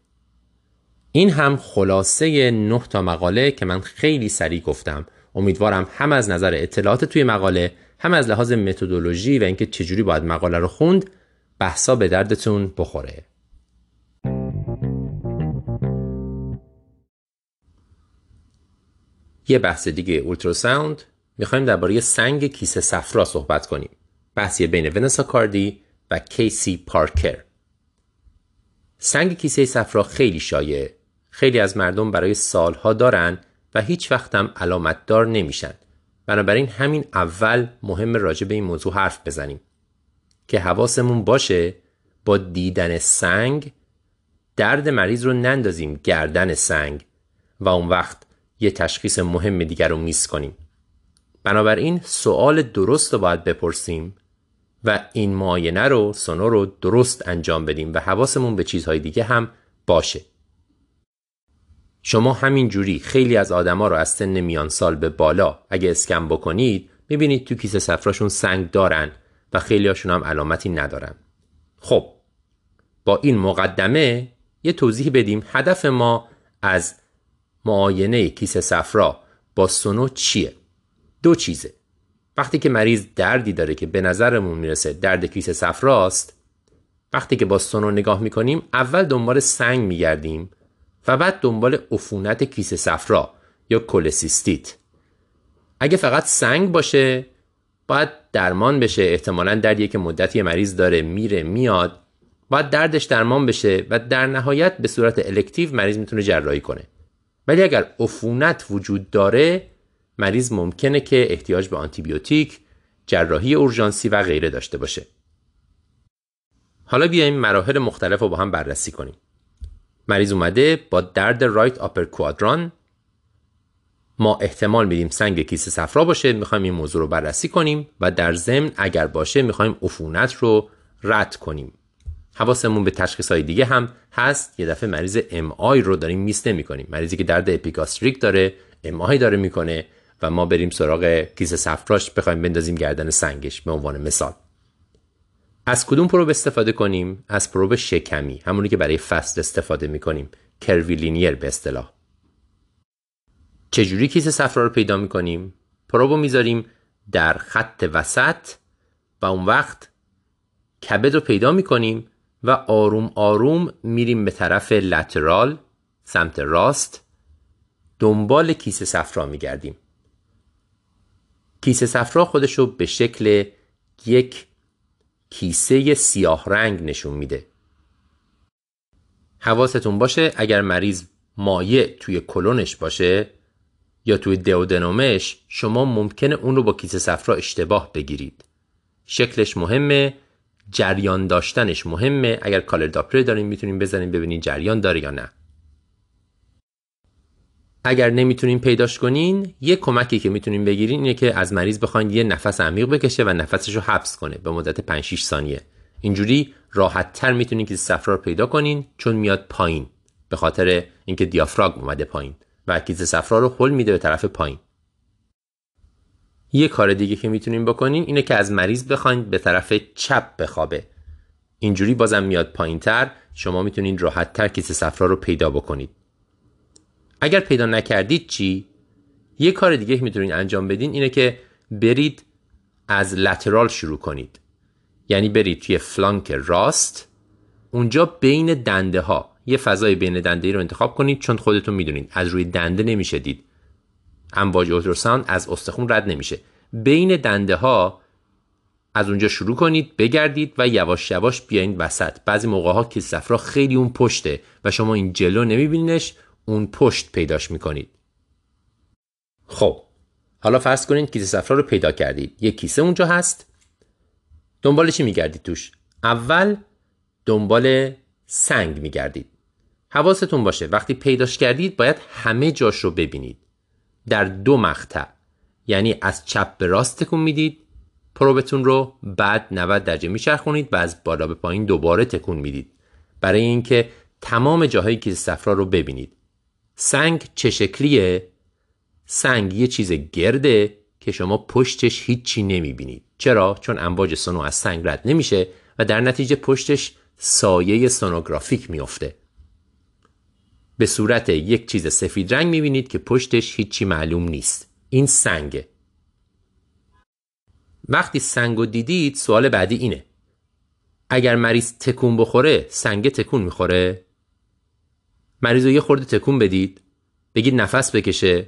این هم خلاصه نه تا مقاله که من خیلی سریع گفتم. امیدوارم هم از نظر اطلاعات توی مقاله هم از لحاظ متدولوژی و اینکه چجوری باید مقاله رو خوند بحثا به دردتون بخوره. یه بحث دیگه اولتراساوند می‌خوایم درباره سنگ کیسه صفرا صحبت کنیم. بحثی بین ونسا کاردی و کیسی پارکر. سنگ کیسه صفرا خیلی شایعه خیلی از مردم برای سالها دارن و هیچ وقت هم علامت دار نمیشن. بنابراین همین اول مهم راجع به این موضوع حرف بزنیم. که حواسمون باشه با دیدن سنگ درد مریض رو نندازیم گردن سنگ و اون وقت یه تشخیص مهم دیگر رو میس کنیم. بنابراین سوال درست رو باید بپرسیم و این معاینه رو سونو رو درست انجام بدیم و حواسمون به چیزهای دیگه هم باشه. شما همین جوری خیلی از آدما رو از سن میان سال به بالا اگه اسکن بکنید می‌بینید تو کیسه صفراشون سنگ دارن و خیلی هاشون هم علامتی ندارن. خب با این مقدمه یه توضیح بدیم هدف ما از معاینه کیسه صفرا با سونو چیه؟ دو چیزه. وقتی که مریض دردی داره که به نظرمون می‌رسه درد کیسه صفراست وقتی که با سونو نگاه می‌کنیم اول دنبال سنگ میگردیم و بعد دنبال عفونت کیسه صفرا یا کلسیستیت. اگه فقط سنگ باشه باید درمان بشه. احتمالا دردیه که مدتی مریض داره میره میاد. باید دردش درمان بشه و در نهایت به صورت elective مریض می‌تونه جراحی کنه. ولی اگر عفونت وجود داره مریض ممکنه که احتیاج به آنتیبیوتیک، جراحی اورژانسی و غیره داشته باشه. حالا بیایم مراحل مختلف رو با هم بررسی کنیم. مریض اومده با درد رایت آپر کوادران ما احتمال میدیم سنگ کیسه صفرا باشه می‌خوایم این موضوع رو بررسی کنیم و در ضمن اگر باشه می‌خوایم عفونت رو رد کنیم. حواسمون به تشخیص های دیگه هم هست. یه دفعه مریض ام رو داریم میس نمی مریضی که درد اپیگاستریک داره ام داره می‌کنه. و ما بریم سراغ کیسه صفراش بخوایم بندازیم گردن سنگش به عنوان مثال. از کدوم پروب استفاده کنیم؟ از پروب شکمی همونی که برای فصل استفاده می‌کنیم کرویلینیر به اصطلاح. چجوری کیسه صفرا رو پیدا می‌کنیم؟ پروب رو می‌ذاریم در خط وسط و اون وقت کبد رو پیدا می‌کنیم و آروم آروم میریم به طرف لترال سمت راست. دنبال کیسه صفرا میگردیم. کیسه صفرا خودش رو به شکل یک کیسه سیاه رنگ نشون میده. حواستون باشه اگر مریض مایع توی کلونش باشه یا توی دئودنومش شما ممکنه اون رو با کیسه صفرا اشتباه بگیرید. شکلش مهمه جریان داشتنش مهمه. اگر کالر داپلر داریم می‌تونیم بزنیم ببینین جریان داره یا نه. اگر نمی‌تونین پیداش کنین یه کمکی که می‌تونین بگیرین اینه که از مریض بخواین یه نفس عمیق بکشه و نفسش رو حبس کنه به مدت 5 6 ثانیه. اینجوری راحت تر می‌تونین که صفرا رو پیدا کنین چون میاد پایین به خاطر اینکه دیافراگم اومده پایین و کیز صفرا رو حل میده به طرف پایین. یه کار دیگه که می‌تونین بکنین اینه که از مریض بخواین به طرف چپ بخوابه. اینجوری بازم میاد پایین تر شما می‌تونین راحت تر کیسه صفرا رو پیدا بکنید. اگر پیدا نکردید چی؟ یه کار دیگه که می‌تونین انجام بدین اینه که برید از لترال شروع کنید. یعنی برید توی فلانک راست اونجا بین دنده ها یه فضای بین دنده ای رو انتخاب کنید چون خودتون می‌دونید از روی دنده نمیشه دید. امواج اولتراساوند از استخون رد نمیشه. بین دنده ها از اونجا شروع کنید بگردید و یواش یواش بیاین وسط. بعضی موقع ها که صفرا خیلی اون پشته و شما این جلو نمیبینینش. اون پشت پیداش می‌کنید. خب حالا فرض کنید کیسه صفرا رو پیدا کردید. یک کیسه اونجا هست. دنبال چی میگردید توش؟ اول دنبال سنگ میگردید. حواستون باشه وقتی پیداش کردید باید همه جاش رو ببینید. در دو مقطع. یعنی از چپ به راست تکون می‌دید پروبتون رو بعد 90 درجه میچرخونید و از بالا به پایین دوباره تکون می‌دید. برای اینکه تمام جاهایی که صفرا رو ببینید. سنگ چه شکلیه؟ سنگ یه چیز گرده که شما پشتش هیچی نمی‌بینید چرا؟ چون امواج سونو از سنگ رد نمیشه و در نتیجه پشتش سایه سونوگرافیک میافته. به صورت یک چیز سفید رنگ می‌بینید که پشتش هیچی معلوم نیست. این سنگه. وقتی سنگ رو دیدید سوال بعدی اینه. اگر مریض تکون بخوره سنگ تکون می‌خوره؟ مریض رو یه خورده تکون بدید بگید نفس بکشه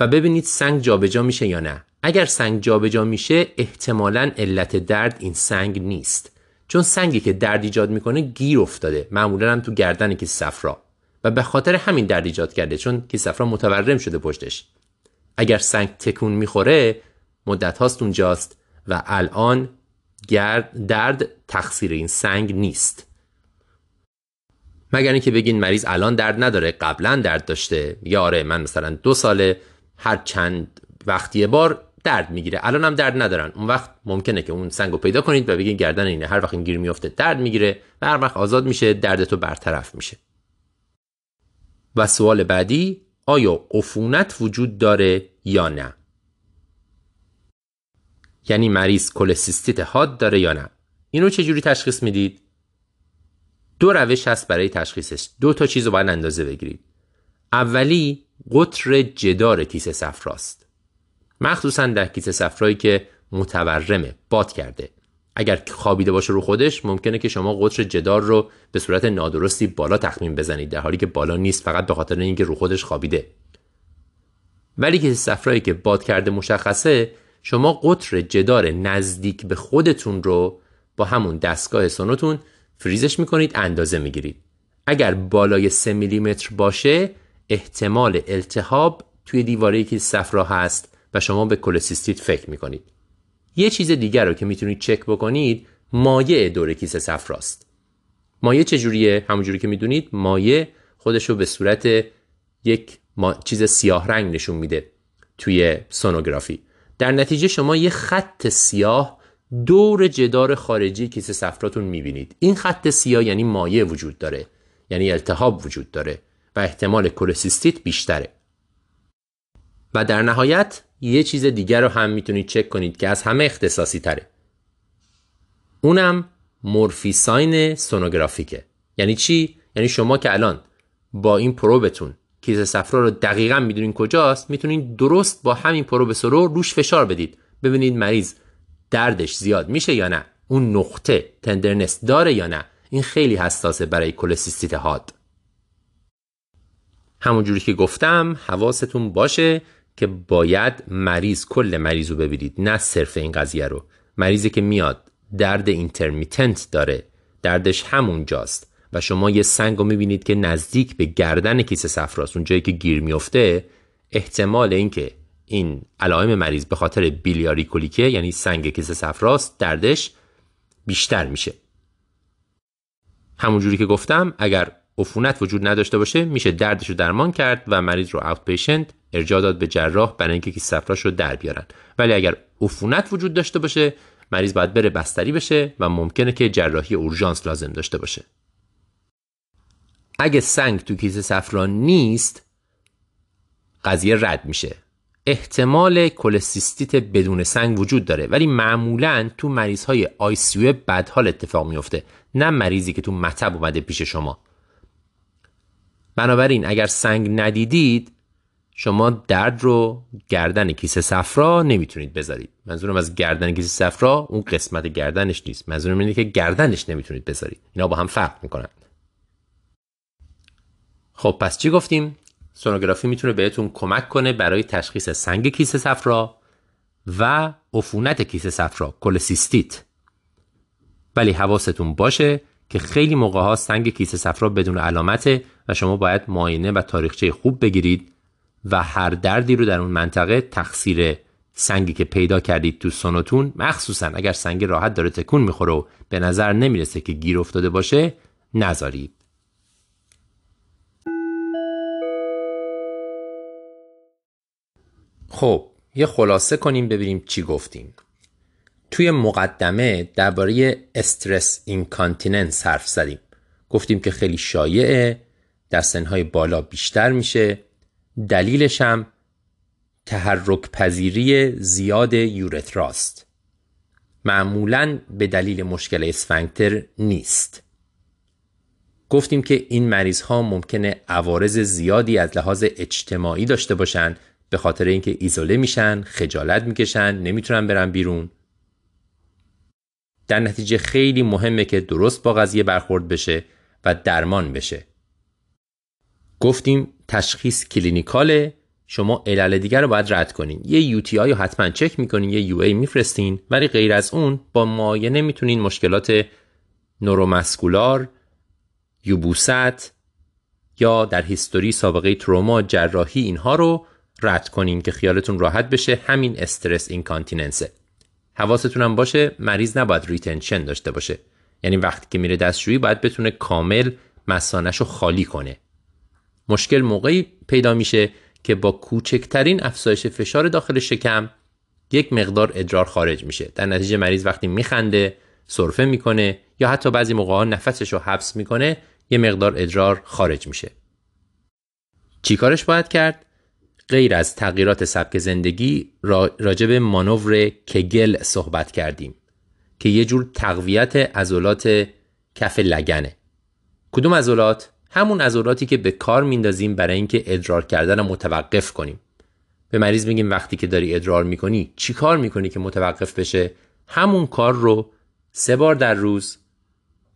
و ببینید سنگ جابجا میشه یا نه. اگر سنگ جابجا میشه احتمالا علت درد این سنگ نیست. چون سنگی که درد ایجاد می‌کنه گیر افتاده معمولا هم تو گردن کیسه صفرا و به خاطر همین درد ایجاد کرده چون کیسه صفرا متورم شده پشتش. اگر سنگ تکون می‌خوره مدت هاست اونجاست و الان درد تقصیر این سنگ نیست. مگر اینکه بگین مریض الان درد نداره قبلا درد داشته. یا آره من مثلا دو ساله هر چند وقتی بار درد می‌گیره. الان هم درد ندارن. اون وقت ممکنه که اون سنگ رو پیدا کنید و بگین گردن اینه. هر وقت این گیر میفته درد می‌گیره و هر وقت آزاد میشه دردتو برطرف میشه. و سوال بعدی آیا عفونت وجود داره یا نه؟ یعنی مریض کلسیستیت حاد داره یا نه؟ اینو چجوری تشخیص می‌دید؟ دو روش هست برای تشخیصش. دو تا چیز رو باید اندازه بگیرید. اولی قطر جدار کیسه صفراست. مخصوصا در کیسه صفرایی که متورمه باد کرده. اگر خوابیده باشه رو خودش ممکنه که شما قطر جدار رو به صورت نادرستی بالا تخمین بزنید در حالی که بالا نیست فقط به خاطر اینکه رو خودش خوابیده. ولی کیسه صفرایی که باد کرده مشخصه شما قطر جدار نزدیک به خودتون رو با همون دستگاه سونوتون فریزش می‌کنید اندازه می‌گیرید. اگر بالای 3 میلیمتر باشه احتمال التهاب توی دیواره که صفرا هست و شما به کلسیستیت فکر می‌کنید. یه چیز دیگر رو که می‌تونید چک بکنید مایع دور کیسه صفراست. مایع چجوریه همونجوری که می‌دونید مایع خودش رو به صورت یک چیز سیاه رنگ نشون میده توی سونوگرافی. در نتیجه شما یه خط سیاه دور جدار خارجی کیسه صفراتون می‌بینید. این خط سیاه یعنی مایع وجود داره یعنی التهاب وجود داره و احتمال کلسیستیت بیشتره. و در نهایت یه چیز دیگر رو هم می‌تونید چک کنید که از همه اختصاصی تره. اونم مورفیساین سونوگرافیکه. یعنی چی؟ یعنی شما که الان با این پروبتون کیسه صفرا رو دقیقا می‌دونین کجاست می‌تونین درست با همین پروب سرو روش فشار بدید. ببینید مریض دردش زیاد میشه یا نه؟ اون نقطه تندرنس داره یا نه؟ این خیلی حساسه برای کلسیستیت هاد همونجوری که گفتم حواستون باشه که باید مریض کل مریض رو ببینید نه صرف این قضیه رو. مریضی که میاد درد intermittent داره. دردش همونجاست. و شما یه سنگ رو می‌بینید که نزدیک به گردن کیسه صفراست. اون جایی که گیر میفته احتمال اینکه این علائم مریض به خاطر biliary colic ه یعنی سنگ کیسه صفراست دردش بیشتر میشه. همونجوری که گفتم اگر عفونت وجود نداشته باشه میشه دردش رو درمان کرد و مریض رو outpatient ارجاع داد به جراح برای اینکه کیسه صفراش رو در بیارن. ولی اگر عفونت وجود داشته باشه مریض باید بره بستری بشه و ممکنه که جراحی اورژانس لازم داشته باشه. اگه سنگ تو کیسه صفرا نیست قضیه رد میشه. احتمال کلسیستیت بدون سنگ وجود داره ولی معمولا تو مریض های ICU بدحال اتفاق میفته نه مریضی که تو مطب اومده پیش شما. بنابراین اگر سنگ ندیدید شما درد رو گردن کیسه صفرا نمی‌تونید بذارید. منظورم از گردن کیسه صفرا اون قسمت گردنش نیست. منظورم اینه که گردنش نمی‌تونید بذارید. اینا با هم فرق می‌کنن. خب پس چی گفتیم؟ سونوگرافی می‌تونه بهتون کمک کنه برای تشخیص سنگ کیسه صفرا و عفونت کیسه صفرا کلسیستیت. ولی حواستون باشه که خیلی موقع ها سنگ کیسه صفرا بدون علامته و شما باید معاینه و تاریخچه خوب بگیرید و هر دردی رو در اون منطقه تقصیر سنگی که پیدا کردید تو سونوتون مخصوصا اگر سنگ راحت داره تکون می‌خوره و به نظر نمی‌رسه که گیر افتاده باشه نذارید. خب یه خلاصه کنیم ببینیم چی گفتیم. توی مقدمه درباره استرس اینکانتیننس حرف زدیم. گفتیم که خیلی شایعه در سنهای بالا بیشتر میشه. دلیلش هم تحرک پذیری زیاد یورتراست. معمولا به دلیل مشکل اسفنکتر نیست. گفتیم که این مریض ها ممکنه عوارض زیادی از لحاظ اجتماعی داشته باشن به خاطر اینکه ایزوله میشن خجالت می‌کشن نمی‌تونن برن بیرون. در نتیجه خیلی مهمه که درست با قضیه برخورد بشه و درمان بشه. گفتیم تشخیص کلینیکاله. شما علل دیگر رو باید رد کنین. یه یو تی آی رو حتما چک می‌کنین یه یو ای میفرستین ولی غیر از اون با مایه می‌تونین مشکلات نورومسکولار یوبوست یا در هیستوری سابقه تروما جراحی اینها رو رد کنین که خیالتون راحت بشه. همین استرس اینکانتیننسه. حواستون هم باشه مریض نباید ریتنشن داشته باشه. یعنی وقتی که میره دستشویی باید بتونه کامل مسانش رو خالی کنه. مشکل موقعی پیدا میشه که با کوچکترین افزایش فشار داخل شکم یک مقدار ادرار خارج میشه. در نتیجه مریض وقتی میخنده سرفه می‌کنه یا حتی بعضی موقع نفسش رو حبس می‌کنه یه مقدار ادرار خارج میشه. چیکارش باید کرد؟ غیر از تغییرات سبک زندگی راجب مانور کگل صحبت کردیم که یه جور تقویت عضلات کف لگنه. کدوم عضلات؟ همون عضلاتی که به کار میندازیم برای اینکه ادرار کردن رو متوقف کنیم. به مریض میگیم وقتی که داری ادرار می‌کنی چی کار می‌کنی که متوقف بشه؟ همون کار رو سه بار در روز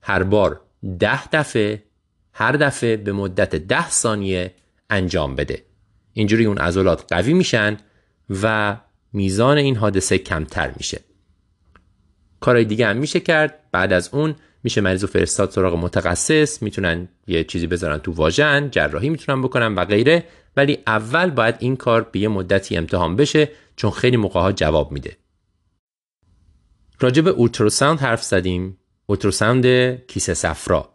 هر بار ده دفعه هر دفعه به مدت ده ثانیه انجام بده. اینجوری اون عضلات قوی میشن و میزان این حادثه کمتر میشه. کارهای دیگه هم میشه کرد. بعد از اون میشه مریض و فرستاد سراغ متخصص. می‌تونن یه چیزی بذارن تو واژن جراحی می‌تونن بکنن و غیره. ولی اول باید این کار به یه مدتی امتحان بشه چون خیلی موقع ها جواب میده. راجع به اولتراساوند حرف زدیم. اولتراساوند کیسه صفرا.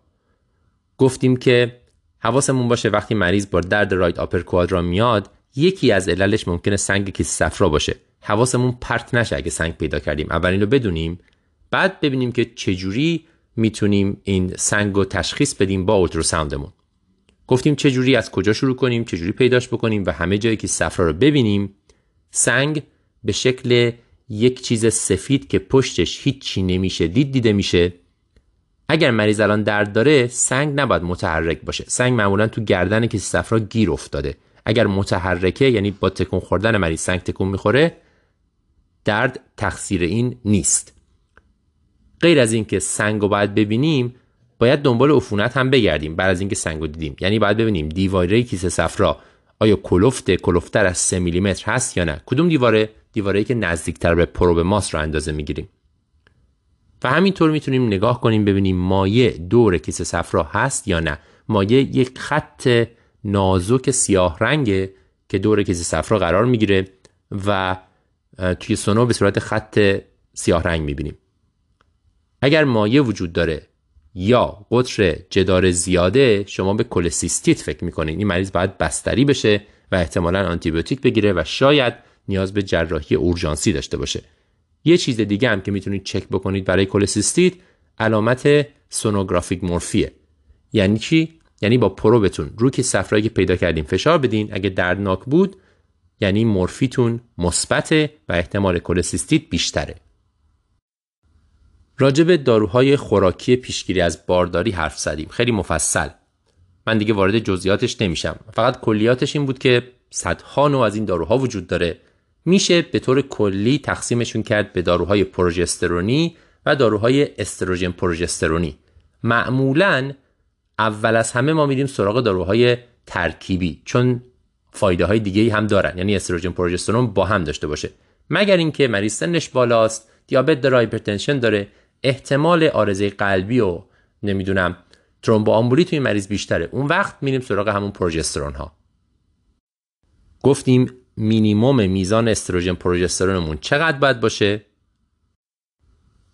گفتیم که حواسمون باشه وقتی مریض با درد رایت آپر کوادرا میاد یکی از عللش ممکنه سنگ کیسه صفرا باشه. حواسمون پرت نشه اگه سنگ پیدا کردیم. اول این رو بدونیم بعد ببینیم که چجوری می‌تونیم این سنگ رو تشخیص بدیم با اولتراساوندمون. گفتیم چجوری از کجا شروع کنیم چجوری پیداش بکنیم و همه جایی که صفرا رو ببینیم. سنگ به شکل یک چیز سفید که پشتش هیچی نمیشه دید دیده میشه. اگر مریض الان درد داره سنگ نباید متحرک باشه. سنگ معمولا تو گردن کسی صفرا گیر افتاده. اگر متحرکه یعنی با تکون خوردن مریض سنگ تکون می‌خوره درد تقصیر این نیست. غیر از اینکه سنگ رو باید ببینیم باید دنبال عفونت هم بگردیم. بعد از اینکه سنگ رو دیدیم. یعنی باید ببینیم دیواره کیسه صفرا آیا کلفت کلفتر از 3 میلیمتر هست یا نه. کدوم دیواره؟ دیواره که نزدیکتر به پروب ماس رو اندازه می‌گیریم. و همینطور می‌تونیم نگاه کنیم ببینیم مایه دور کیسه صفرا هست یا نه. مایه یک خط نازک سیاه رنگه که دور کیسه صفرا قرار می‌گیره و توی سونو به صورت خط سیاه رنگ می‌بینیم. اگر مایه وجود داره یا قطر جدار زیاده شما به کلسیستیت فکر می‌کنید این مریض باید بستری بشه و احتمالا آنتیبیوتیک بگیره و شاید نیاز به جراحی اورژانسی داشته باشه. یه چیز دیگه هم که می‌تونید چک بکنید برای کلسیستیت علامت سونوگرافیک Murphy ه. یعنی چی؟ یعنی با probe تون رو کیسه صفرایی که پیدا کردیم فشار بدین. اگه دردناک بود یعنی Murphy تون مثبت و احتمال کلسیستیت بیشتره. راجب داروهای خوراکی پیشگیری از بارداری حرف زدیم. خیلی مفصل. من دیگه وارد جزئیاتش نمیشم. فقط کلیاتش این بود که صدها نوع از این داروها وجود داره. میشه به طور کلی تقسیمشون کرد به داروهای پروژسترونی و داروهای استروژن پروژسترونی. معمولا اول از همه ما میریم سراغ داروهای ترکیبی چون فایده های دیگه هم دارن. یعنی استروژن پروژسترون با هم داشته باشه. مگر اینکه مریض سنش بالاست دیابت داره hypertension داره احتمال آرزه قلبی و نمی‌دونم ترومبوآمبولی توی مریض بیشتره. اون وقت میریم سراغ همون پروژسترون ها گفتیم مینیموم میزان استروژن پروژسترونمون چقدر باید باشه؟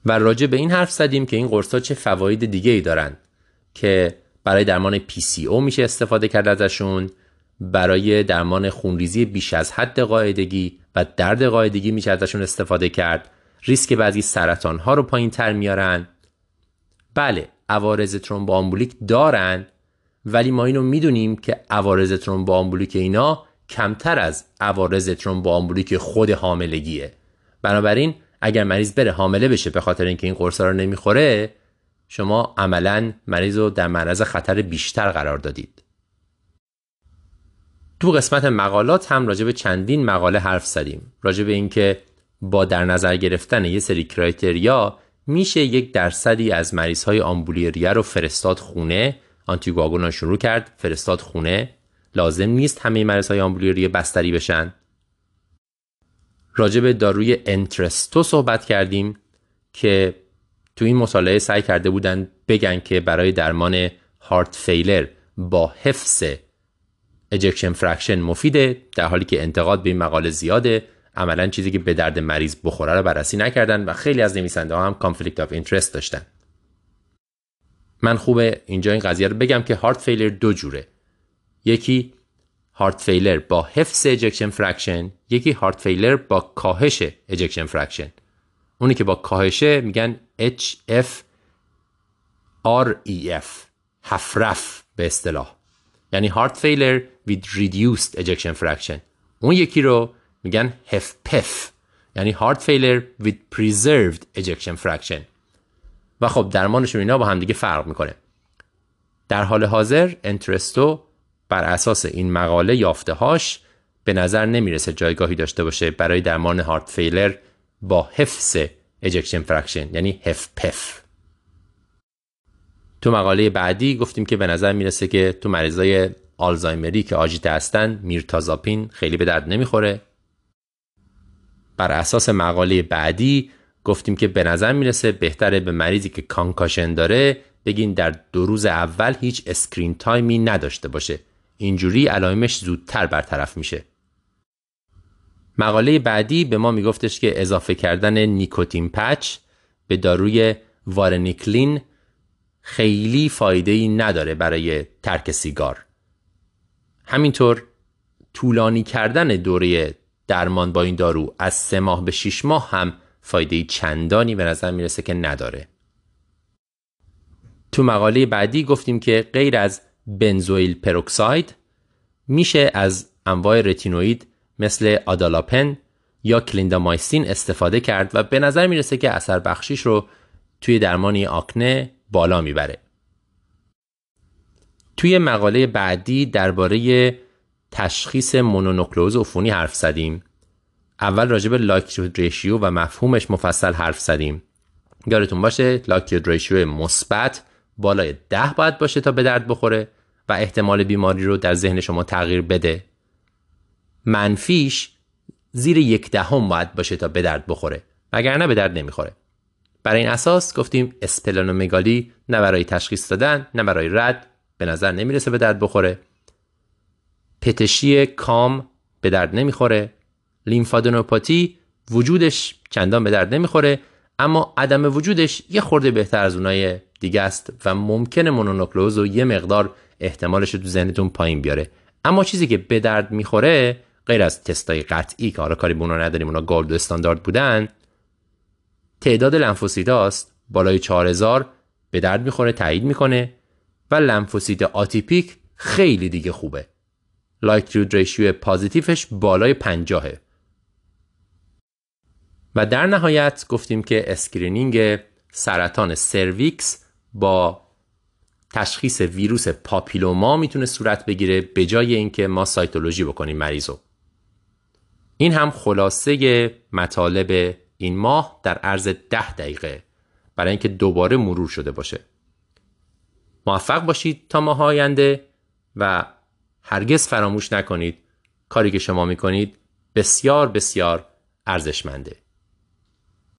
و راجع به این حرف زدیم که این قرص چه فواید دیگه ای دارن که برای درمان PCO میشه استفاده کرد ازشون برای درمان خونریزی بیش از حد قاعدگی و درد قاعدگی میشه ازشون استفاده کرد. ریسک بعضی سرطان ها رو پایین تر میارن. بله عوارض ترومبوآمبولیک دارن ولی ما اینو می‌دونیم که عوارض ترومبوآمبولیک اینا کمتر از عوارض ترومبوآمبولیک خود حاملگیه. بنابراین اگر مریض بره حامله بشه به خاطر اینکه این قرصا رو نمی‌خوره شما عملا مریض رو در معرض خطر بیشتر قرار دادید. تو قسمت مقالات هم راجع به چندین مقاله حرف زدیم. راجع به اینکه با در نظر گرفتن یه سری criteria میشه یک درصدی از مریض های آمبولی ریه رو فرستاد خونه. آنتی‌کواگولان شروع کرد فرستاد خونه. لازم نیست همه مریض های آمبولی ریه بستری بشن. راجع به داروی Entresto صحبت کردیم که تو این مطالعه سعی کرده بودن بگن که برای درمان heart failure با حفظ ejection fraction مفیده در حالی که انتقاد به این مقاله زیاده. عملا چیزی که به درد مریض بخوره رو بررسی نکردن و خیلی از نویسنده ها هم conflict of interest داشتن. من خوبه اینجا این قضیه رو بگم که heart failure دو جوره. یکی heart failure با حفظ ejection fraction یکی heart failure با کاهش ejection fraction اونی که با کاهشه میگن HFrEF هفرف به اصطلاح. یعنی heart failure with reduced ejection fraction. اون یکی رو میگن HFpEF یعنی heart failure with preserved ejection fraction. و خب درمانشون اینا با همدیگه فرق می‌کنه. در حال حاضر Entresto بر اساس این مقاله یافته هاش به نظر نمی‌رسه جایگاهی داشته باشه برای درمان heart failure با حفظ ejection fraction یعنی HFpEF تو مقاله بعدی گفتیم که به نظر می‌رسه که تو مریضای آلزایمری که آجیته هستن میرتازاپین خیلی به درد نمی‌خوره. بر اساس مقاله بعدی گفتیم که به نظر می‌رسه بهتره به مریضی که concussion داره بگین در دو روز اول هیچ screen time ی نداشته باشه. اینجوری علائمش زودتر برطرف میشه. مقاله بعدی به ما میگفتش که اضافه کردن nicotine patch به داروی وارنیکلین خیلی فایده ای نداره برای ترک سیگار. همینطور طولانی کردن دوره درمان با این دارو از سه ماه به شیش ماه هم فایده چندانی به نظر می‌رسه که نداره. تو مقاله بعدی گفتیم که غیر از بنزوئیل پروکساید میشه از انواع رتینوئید مثل آدالاپن یا کلیندامایسین استفاده کرد و به نظر می‌رسه که اثر بخشیش رو توی درمانی آکنه بالا می‌بره. توی مقاله بعدی درباره تشخیص مونونوکلوز عفونی حرف زدیم. اول راجع به لاکتیود ریشیو و مفهومش مفصل حرف زدیم. یادتون باشه لاکتیود ریشیو مثبت بالای ده باید باشه تا به درد بخوره و احتمال بیماری رو در ذهن شما تغییر بده. منفیش زیر یک دهم باید باشه تا به درد بخوره وگرنه به درد نمی‌خوره. برای این اساس گفتیم اسپلانومگالی نه برای تشخیص دادن نه برای رد به نظر نمی‌رسه به درد بخوره. پتشی کام به درد نمی‌خوره. لیمفادنوپاتی وجودش چندان به درد نمی‌خوره. اما عدم وجودش یه خورده بهتر از اونای دیگه است و ممکنه مونونوکلوز و یه مقدار احتمالش رو تو ذهنتون پایین بیاره. اما چیزی که به درد می‌خوره غیر از تستای قطعی که حالا کاری بهش نداریم اونا gold standard بودن تعداد لنفوسیتاست بالای 4000 به درد می‌خوره تایید می‌کنه و لنفوسیت آتیپیک خیلی دیگه خوبه. likelihood ratio positive ش بالای 50 و در نهایت گفتیم که screening سرطان سرویکس با تشخیص ویروس پاپیلوما می‌تونه صورت بگیره به جای اینکه ما سایتولوژی بکنیم مریضو این هم خلاصه مطالب این ماه در عرض ده دقیقه برای اینکه دوباره مرور شده باشه. موفق باشید تا ماه آینده و هرگز فراموش نکنید. کاری که شما می‌کنید بسیار بسیار ارزشمنده.